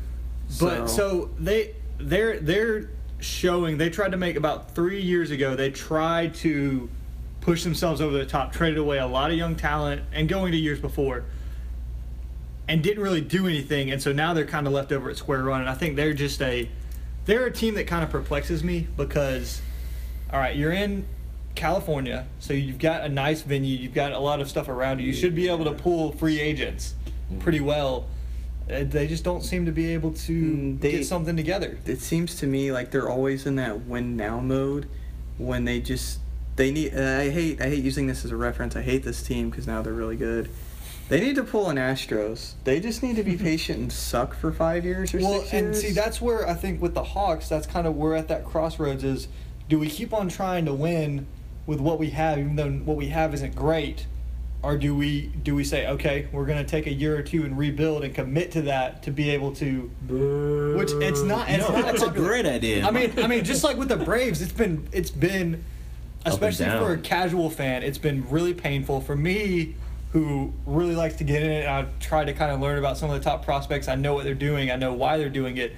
but so they they're they're showing. They tried to make about three years ago. They tried to push themselves over the top, traded away a lot of young talent, and going to years before, and didn't really do anything. And so now they're kind of left over at square one. And I think they're just a they're a team that kind of perplexes me because, all right, you're in California, so you've got a nice venue, you've got a lot of stuff around you. You should be able to pull free agents pretty well. Uh, They just don't seem to be able to Mm, they- get something together. it seems to me like they're always in that win now mode when they just they need I hate I hate using this as a reference. I hate this team because now they're really good. They need to pull an Astros. They just need to be patient and suck for five years or Well, six and see, that's where I think with the Hawks, that's kind of we're at that crossroads. Is do we keep on trying to win with what we have, even though what we have isn't great, or do we do we say, okay, we're going to take a year or two and rebuild and commit to that to be able to? Which it's not. It's No, not that's a great idea. I mean, I mean, just like with the Braves, it's been it's been especially for a casual fan, it's been really painful for me, who really likes to get in it. And I try to kind of learn about some of the top prospects. I know what they're doing. I know why they're doing it.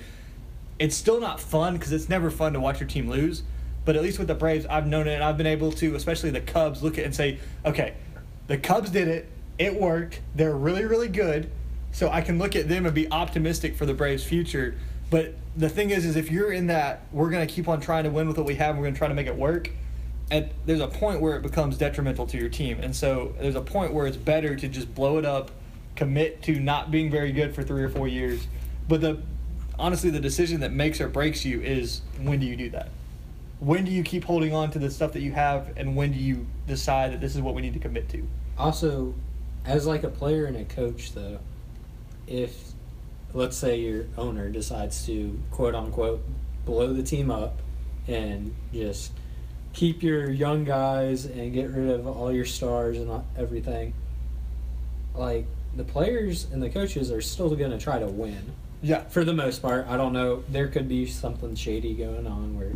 It's still not fun because it's never fun to watch your team lose. But at least with the Braves, I've known it, and I've been able to, especially the Cubs, look at and say, okay, the Cubs did it. It worked. They're really, really good. So I can look at them and be optimistic for the Braves' future. But the thing is, is if you're in that, we're going to keep on trying to win with what we have. And we're going to try to make it work. And there's a point where it becomes detrimental to your team. And so there's a point where it's better to just blow it up, commit to not being very good for three or four years. But the honestly, the decision that makes or breaks you is when do you do that? When do you keep holding on to the stuff that you have, and when do you decide that this is what we need to commit to? Also, as like a player and a coach, though, if let's say your owner decides to quote unquote blow the team up and just keep your young guys and get rid of all your stars and everything, like the players and the coaches are still going to try to win Yeah. for the most part. I don't know. There could be something shady going on where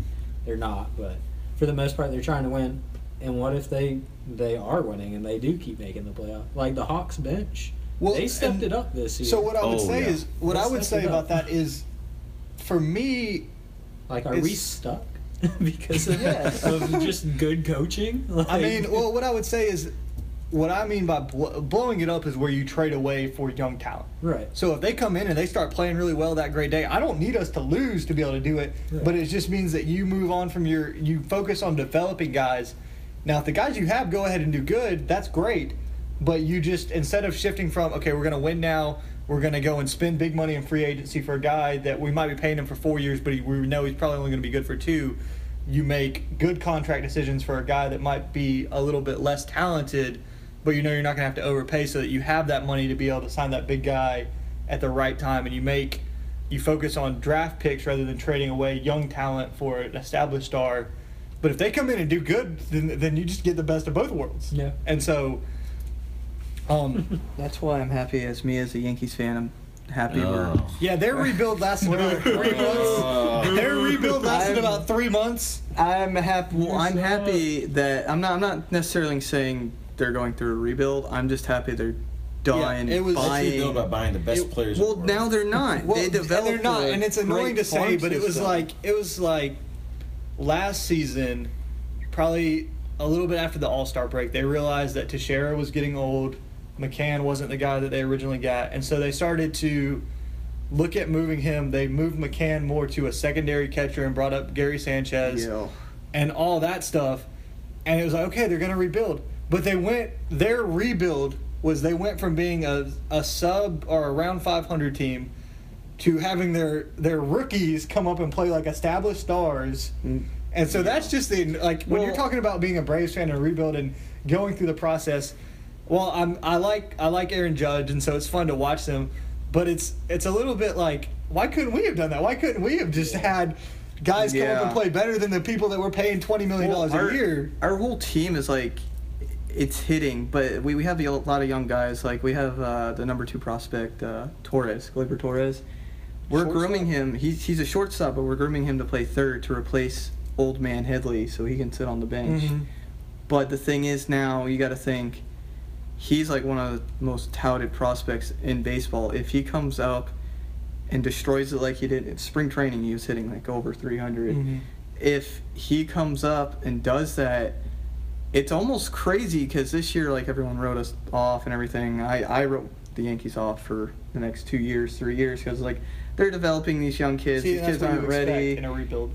they're not, but for the most part, they're trying to win. And what if they they are winning and they do keep making the playoff? Like the Hawks bench, Well, they stepped it up this year. So what I would Oh, say yeah. is, what They I would say about that is, for me, like, are we stuck because of, Yeah. of just good coaching? I mean, well, what I would say is, what I mean by bl- blowing it up is where you trade away for young talent. right? So if they come in and they start playing really well that great day, I don't need us to lose to be able to do it. Right. But it just means that you move on from your you focus on developing guys. Now, if the guys you have go ahead and do good, that's great. But you just instead of shifting from okay, we're going to win now, we're going to go and spend big money in free agency for a guy that we might be paying him for four years, but he, we know he's probably only going to be good for two. You make good contract decisions for a guy that might be a little bit less talented, but you know you're not going to have to overpay, so that you have that money to be able to sign that big guy at the right time, and you make you focus on draft picks rather than trading away young talent for an established star. But if they come in and do good, then then you just get the best of both worlds. Yeah. And so, um, That's why I'm happy as me as a Yankees fan. I'm happy we're Oh. yeah, their rebuild lasted about three months. Their rebuild lasted I'm- about three months. I'm happy. Well, I'm happy that I'm not. I'm not necessarily saying they're going through a rebuild. I'm just happy they're done it was- How do you buying. about buying the best It- players? well, the now they're not. Well, they and developed. they're not, a and it's annoying to say, farm but it was system. like it was like last season, probably a little bit after the All Star break, they realized that Teixeira was getting old. McCann wasn't the guy that they originally got, and so they started to look at moving him. They moved McCann more to a secondary catcher and brought up Gary Sanchez Yeah. and all that stuff. And it was like, okay, they're going to rebuild. But they went, their rebuild was they went from being a, a sub or around 500 team to having their, their rookies come up and play like established stars. Mm. And so that's just the, like, when you're talking about being a Braves fan and rebuild and going through the process, well, I'm, I like, I like Aaron Judge, and so it's fun to watch them. But it's, it's a little bit like, why couldn't we have done that? Why couldn't we have just had guys come up and play better than the people that were paying twenty million dollars Well, a year? Our whole team is like, it's hitting, but we, we have a lot of young guys. Like we have uh, the number two prospect, uh, Torres, Gleyber Torres. We're Shortstop? grooming him. He's he's a shortstop, but we're grooming him to play third to replace old man Headley, so he can sit on the bench. Mhm. But the thing is, now you got to think, he's like one of the most touted prospects in baseball. If he comes up and destroys it like he did in spring training, he was hitting like over 300 Mhm. if he comes up and does that, it's almost crazy because this year, like everyone wrote us off and everything. I, I wrote the Yankees off for the next two years, three years because like they're developing these young kids. See, these kids aren't ready. in a rebuild.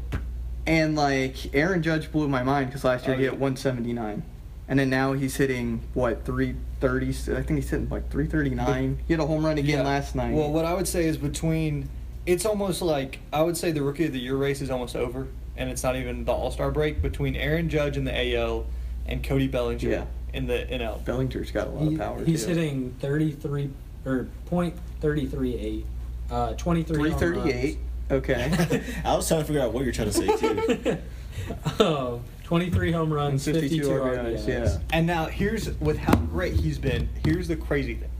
And like Aaron Judge blew my mind because last year Oh, he yeah. hit 179, and then now he's hitting what 330. I think he's hitting like 339. He hit a home run again Yeah. last night. Well, what I would say is between, it's almost like I would say the rookie of the year race is almost over, and it's not even the All Star break between Aaron Judge and the AL and Cody Bellinger Yeah. in the NL. Bellinger's got a lot He- of power. he's too. hitting 33 or point 33 uh, 23 home 338. Okay. I was trying to figure out what you're trying to say too. oh, 23 home runs, And 52, 52 RBIs. RBIs, yeah. And now here's with how great he's been. Here's the crazy thing.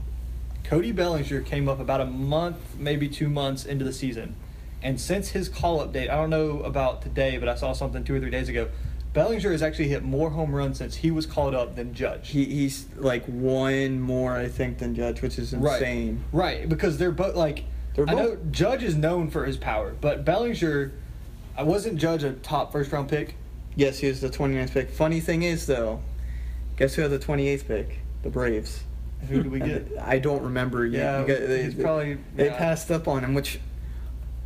Cody Bellinger came up about a month, maybe two months into the season, and since his call up date, I don't know about today, but I saw something two or three days ago. Bellinger has actually hit more home runs since he was called up than Judge. He, he's like one more, I think, than Judge, which is insane. right, because they're both like. They're both- I know Judge is known for his power, but Bellinger, I wasn't Judge a top first round pick. Yes, he was the 29th pick. Funny thing is, though, guess who had the 28th pick? The Braves. Who do we get? I don't remember yet. Yeah, You got- they, he's probably- they yeah. passed up on him, which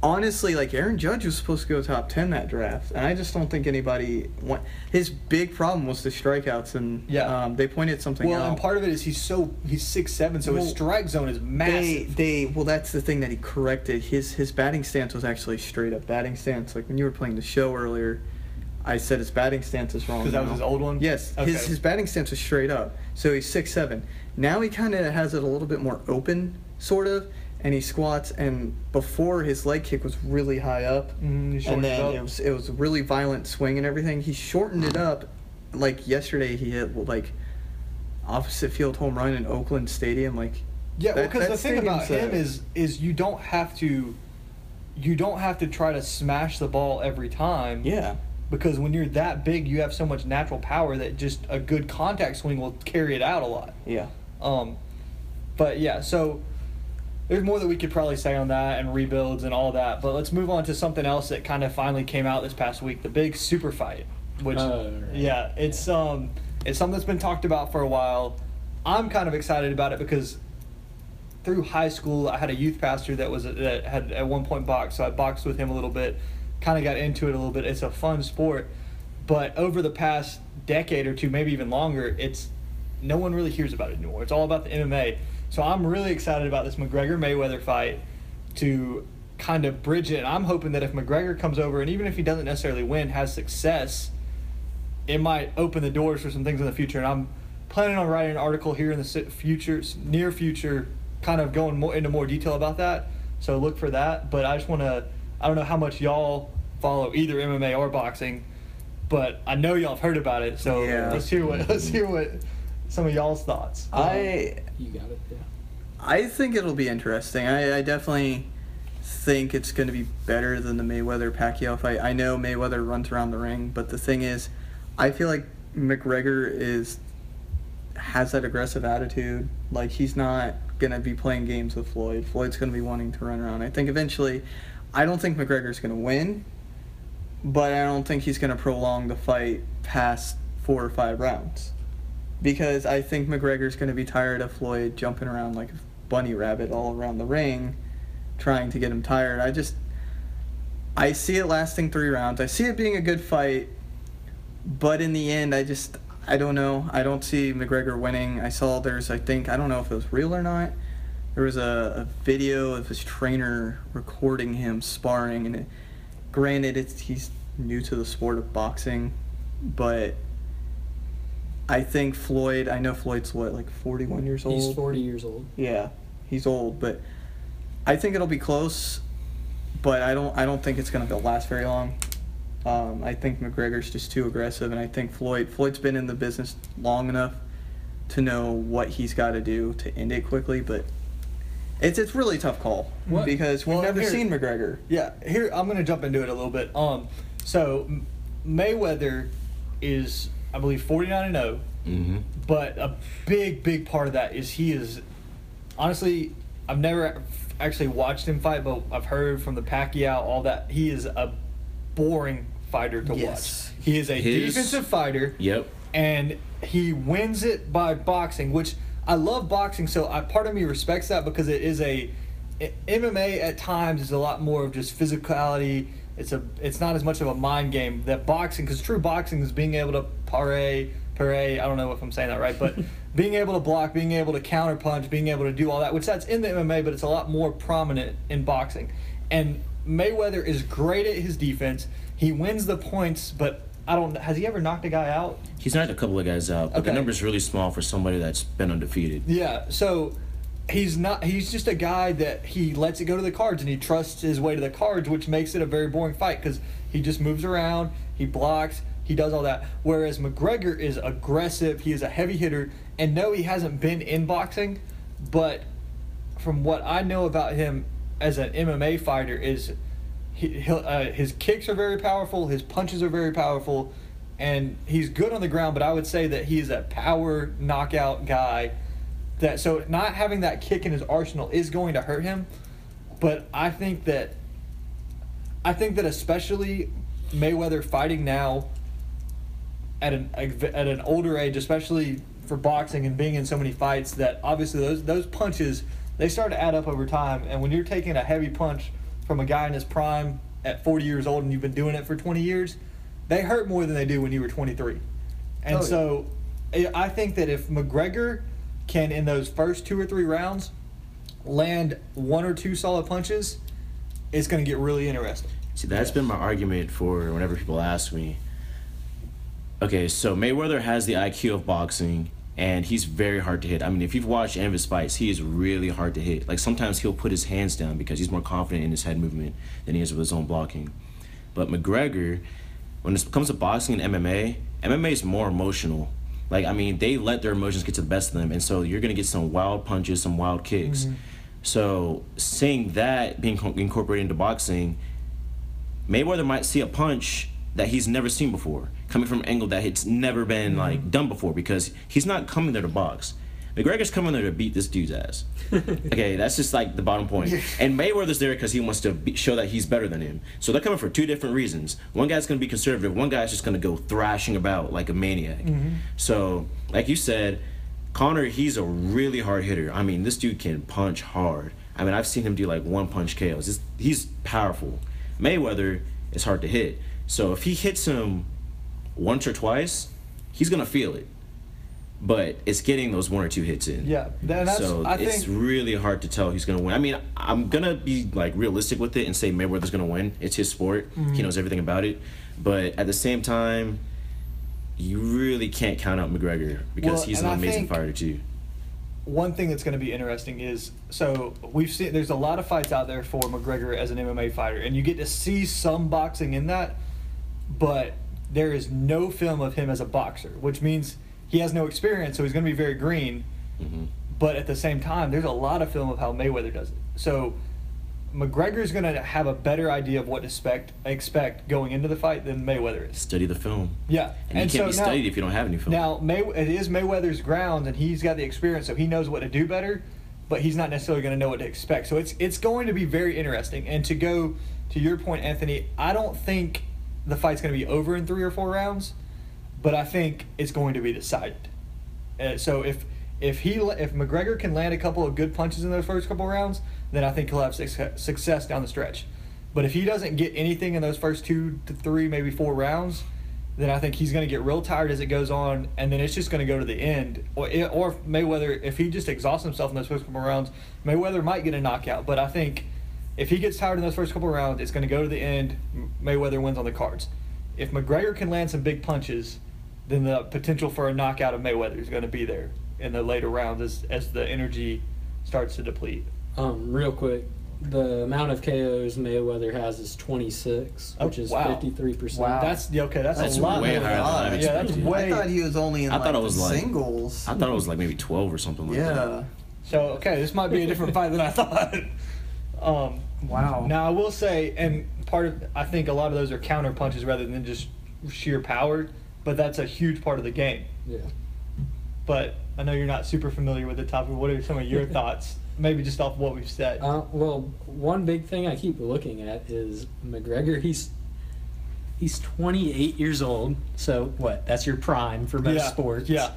honestly, like Aaron Judge was supposed to go top 10 that draft, and I just don't think anybody want. His big problem was the strikeouts, and Yeah. um, they pointed something Well, out. and part of it is he's so he's six seven, so his strike zone is massive. they well that's the thing that he corrected his his batting stance was actually straight up batting stance like when you were playing the show earlier i said his batting stance is wrong Because that was his old one? yes Okay. his, his batting stance was straight up so he's six seven now he kind of has it a little bit more open sort of and he squats and before his leg kick was really high up shortened and it then up. it was it was a really violent swing and everything he shortened it up like yesterday he hit like opposite field home run in oakland stadium like Yeah, that- because the thing about him is is you don't have to you don't have to try to smash the ball every time. Yeah. Because when you're that big, you have so much natural power that just a good contact swing will carry it out a lot. Yeah. Um, but yeah, so there's more that we could probably say on that and rebuilds and all that. But let's move on to something else that kind of finally came out this past week: the big super fight. Which, Oh, right. yeah, it's um, it's something that's been talked about for a while. I'm kind of excited about it because through high school, I had a youth pastor that was that had at one point boxed, so I boxed with him a little bit. Kind of got into it a little bit. It's a fun sport, but over the past decade or two, maybe even longer, it's no one really hears about it anymore. It's all about the MMA. So I'm really excited about this McGregor Mayweather fight to kind of bridge it. And I'm hoping that if McGregor comes over, and even if he doesn't necessarily win, has success, it might open the doors for some things in the future. And I'm planning on writing an article here in the future, near future, kind of going more into more detail about that. So look for that. But I just want to, I don't know how much y'all follow either MMA or boxing, but I know y'all have heard about it. So Yeah. let's hear what let's hear what some of y'all's thoughts. I You got it. Yeah. I think it'll be interesting. I, I definitely think it's going to be better than the Mayweather Pacquiao fight. I know Mayweather runs around the ring, but the thing is, I feel like McGregor is has that aggressive attitude. Like he's not going to be playing games with Floyd. Floyd's going to be wanting to run around. I think eventually, I don't think McGregor's going to win, but I don't think he's going to prolong the fight past four or five rounds because I think McGregor's going to be tired of Floyd jumping around like a bunny rabbit all around the ring, trying to get him tired. I just, I see it lasting three rounds. I see it being a good fight, but in the end, I just, I don't know. I don't see McGregor winning. I saw there's, I think, I don't know if it was real or not. There was a, a video of his trainer recording him sparring, and it, granted, it's he's new to the sport of boxing, but I think Floyd. I know Floyd's what, like forty-one years old. He's 40 years old. Yeah, he's old, but I think it'll be close. But I don't. I don't think it's gonna last very long. Um, I think McGregor's just too aggressive, and I think Floyd. Floyd's been in the business long enough to know what he's got to do to end it quickly. But it's it's really tough call What? because we've Well, never here- seen McGregor. Yeah, here I'm gonna jump into it a little bit. Um, so Mayweather is, I believe, 49 and 0, Mm-hmm. but a big, big part of that is he is, honestly, I've never actually watched him fight, but I've heard from the Pacquiao, all that. He is a boring fighter to Yes. watch. He is a His- defensive fighter Yep. and he wins it by boxing, which I love boxing. So I, part of me respects that because it is a i- MMA at times is a lot more of just physicality. It's a it's not as much of a mind game that boxing because true boxing is being able to parry, parry. I don't know if I'm saying that right, but being able to block, being able to counter punch, being able to do all that, which that's in the MMA, but it's a lot more prominent in boxing. And Mayweather is great at his defense. He wins the points, but I don't. Has he ever knocked a guy out? He's knocked a couple of guys out, but the Okay. number's really small for somebody that's been undefeated. Yeah, so he's not he's just a guy that he lets it go to the cards and he trusts his way to the cards, which makes it a very boring fight cuz he just moves around, he blocks, he does all that. Whereas McGregor is aggressive, he is a heavy hitter, and no he hasn't been in boxing, but from what I know about him as an MMA fighter is he, uh, his kicks are very powerful, his punches are very powerful, and he's good on the ground, but I would say that he's a power knockout guy. That so not having that kick in his arsenal is going to hurt him, but I think that I think that especially Mayweather fighting now at an at an older age, especially for boxing and being in so many fights, that obviously those those punches they start to add up over time. And when you're taking a heavy punch from a guy in his prime at 40 years old and you've been doing it for 20 years, they hurt more than they do when you were 23. And Oh, yeah. so I I think that if McGregor can in those first two or three rounds land one or two solid punches, it's going to get really interesting. See, that's been my argument for whenever people ask me. Okay, so Mayweather has the IQ of boxing, and he's very hard to hit. I mean, if you've watched any of his fights, he is really hard to hit. Like sometimes he'll put his hands down because he's more confident in his head movement than he is with his own blocking. But McGregor, when it comes to boxing and MMA, MMA is more emotional. Like I mean, they let their emotions get to the best of them, and so you're gonna get some wild punches, some wild kicks. Mm-hmm. So seeing that being co- incorporated into boxing, Mayweather might see a punch that he's never seen before, coming from an angle that it's never been mm-hmm. like done before because he's not coming there to box. McGregor's coming there to beat this dude's ass. okay, that's just like the bottom point. And Mayweather's there because he wants to be, show that he's better than him. So they're coming for two different reasons. One guy's going to be conservative. One guy's just going to go thrashing about like a maniac. Mm-hmm. So, like you said, Connor, he's a really hard hitter. I mean, this dude can punch hard. I mean, I've seen him do like one punch KOs. It's, he's powerful. Mayweather is hard to hit. So if he hits him once or twice, he's gonna feel it. But it's getting those one or two hits in. Yeah, that's- so I it's think- really hard to tell who's gonna win. I mean, I'm gonna be like realistic with it and say Mayweather's gonna win. It's his sport. Mm-hmm. He knows everything about it. But at the same time, you really can't count out McGregor because Well, he's an I amazing fighter too. one thing that's going to be interesting is so we've seen there's a lot of fights out there for McGregor as an MMA fighter, and you get to see some boxing in that, but there is no film of him as a boxer, which means he has no experience, so he's going to be very green. hmm But at the same time, there's a lot of film of how Mayweather does it. So McGregor's going to have a better idea of what to expect expect going into the fight than Mayweather is. Study the film. Yeah, And, you can't be now- studied if you don't have any film. now, May, it is Mayweather's grounds, and he's got the experience, so he knows what to do better. But he's not necessarily going to know what to expect. So it's it's going to be very interesting. And to go to your point, Anthony, I don't think the fight's going to be over in three or four rounds, but I think it's going to be decided. Uh, so if if he if McGregor can land a couple of good punches in those first couple rounds, then I think he'll have success, down the stretch. But if he doesn't get anything in those first two to three, maybe four rounds, then I think he's going to get real tired as it goes on, and then it's just going to go to the end. Or, or Mayweather, if he just exhausts himself in those first couple rounds, Mayweather might get a knockout. But I think if he gets tired in those first couple rounds, it's going to go to the end. Mayweather wins on the cards. If McGregor can land some big punches, then the potential for a knockout of Mayweather is going to be there in the later rounds as, as the energy starts to deplete. Um, real quick, the amount of KOs Mayweather has is 26, Oh, which is wow. 53%. Wow. That's okay. That's, That's a lot way higher than I I Yeah, that's expected. way. I thought he was only in I like thought it the was like- singles. I thought it was like maybe 12 or something like that. yeah. So okay, this might be a different fight than I thought. Um, Wow. now I will say, and part of I think a lot of those are counter punches rather than just sheer power, but that's a huge part of the game. Yeah. But I know you're not super familiar with the topic. What are some of your thoughts? Maybe just off what we've said. Uh, well, one big thing I keep looking at is McGregor. He's he's 28 years old. So what? That's your prime for most Yeah, sports. yeah.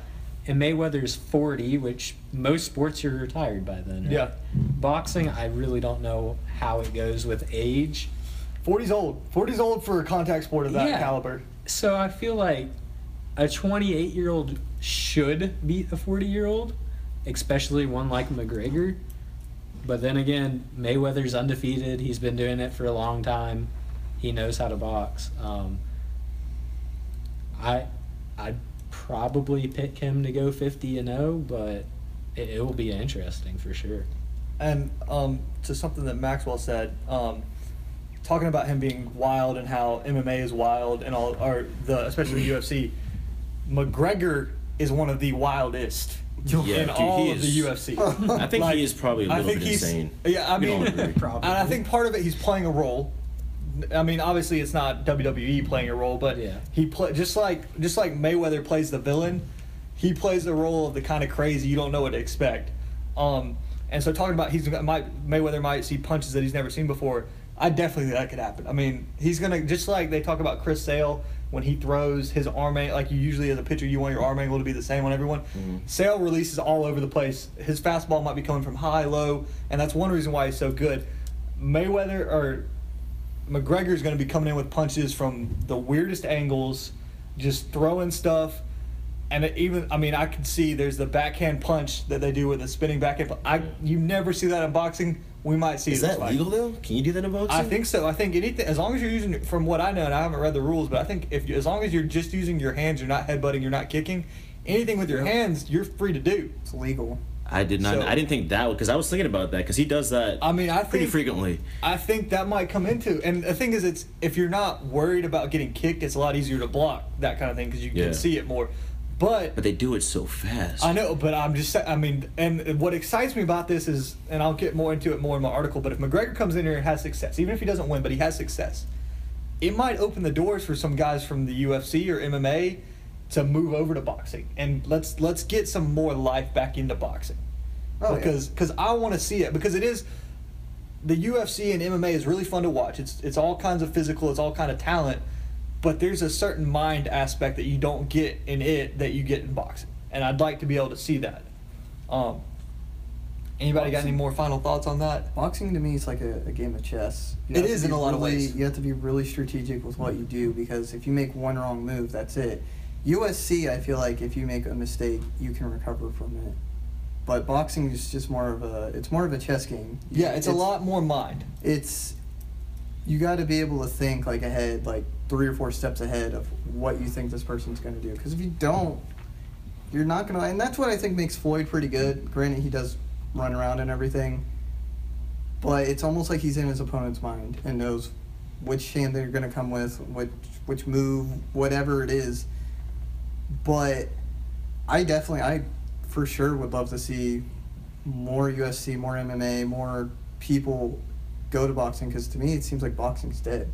And Mayweather's 40, which most sports you're retired by then. right? Yeah. Boxing, I really don't know how it goes with age. 40's old. 40's old for a contact sport of that Yeah. caliber. So I feel like a 28 year old should beat a 40 year old, especially one like McGregor. But then again, Mayweather's undefeated. He's been doing it for a long time. He knows how to box. Um, I, I'd probably pick him to go 50 and 0, but it, it will be interesting for sure. And um, to something that Maxwell said, um, talking about him being wild and how MMA is wild and all, or the especially the UFC, McGregor is one of the wildest Yeah, in dude, all he of is- the UFC. I think Like, he is probably a little think bit he's- insane. Yeah, I mean, and I think part of it he's playing a role I mean, obviously it's not WWE playing a role, but Yeah. he play just like just like Mayweather plays the villain. He plays the role of the kind of crazy you don't know what to expect. Um, and so talking about he's might Mayweather might see punches that he's never seen before. I definitely think that could happen. I mean, he's gonna just like they talk about Chris Sale when he throws his arm angle, like you usually as a pitcher you want your arm angle to be the same on everyone. Mm-hmm. Sale releases all over the place. His fastball might be coming from high, low, and that's one reason why he's so good. Mayweather or McGregor's going to be coming in with punches from the weirdest angles, just throwing stuff. And it even, I mean, I can see there's the backhand punch that they do with the spinning backhand. I you never see that in boxing. We might see Is that fight. legal though? Can you do that in boxing? I think so. I think anything as long as you're using, from what I know, and I haven't read the rules, but I think if as long as you're just using your hands, you're not headbutting, you're not kicking, anything with your Yep. hands, you're free to do. It's legal. I did not. So- I didn't think that because I was thinking about that because he does that. I mean, I pretty think frequently. I think that might come into, and the thing is, it's if you're not worried about getting kicked, it's a lot easier to block that kind of thing because you Yeah. can see it more. But But they do it so fast. I know, but I'm just I mean, and what excites me about this is, and I'll get more into it more in my article. But if McGregor comes in here and has success, even if he doesn't win, but he has success, it might open the doors for some guys from the UFC or MMA to move over to boxing, and let's let's get some more life back into boxing Oh, yeah. because because I want to see it because it is the UFC and MMA is really fun to watch. It's it's all kinds of physical, it's all kind of talent, but there's a certain mind aspect that you don't get in it that you get in boxing, and I'd like to be able to see that. Um, anybody got any more final thoughts on that? Boxing to me is like a, a game of chess. You It is in a lot of ways. You have to be really strategic with what you do because if you make one wrong move, that's it. UFC, I feel like if you make a mistake, you can recover from it. But boxing is just more of a it's more of a chess game. Yeah, it's, a lot more mind. It's you got to be able to think like ahead, like three or four steps ahead of what you think this person's going to do. Because if you don't, you're not going to. And that's what I think makes Floyd pretty good. Granted, he does run around and everything, but it's almost like he's in his opponent's mind and knows which hand they're going to come with, which which move, whatever it is. But I definitely, I for sure would love to see more UFC, more MMA, more people go to boxing because to me it seems like boxing's dead.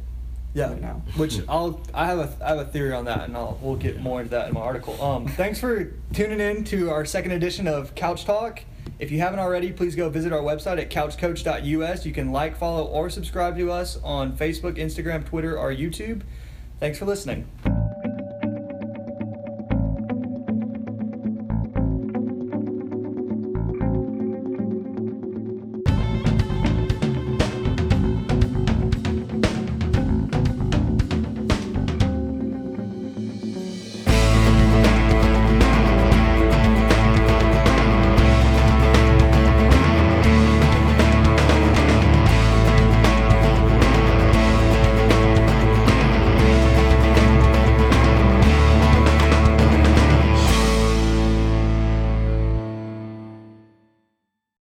Yeah. Right now. Which I'll I have a I have a theory on that, and I'll we'll get more into that in my article. Um, thanks for tuning in to our second edition of Couch Talk. If you haven't already, please go visit our website at couchcoach.us. You can like, follow, or subscribe to us on Facebook, Instagram, Twitter, or YouTube. Thanks for listening.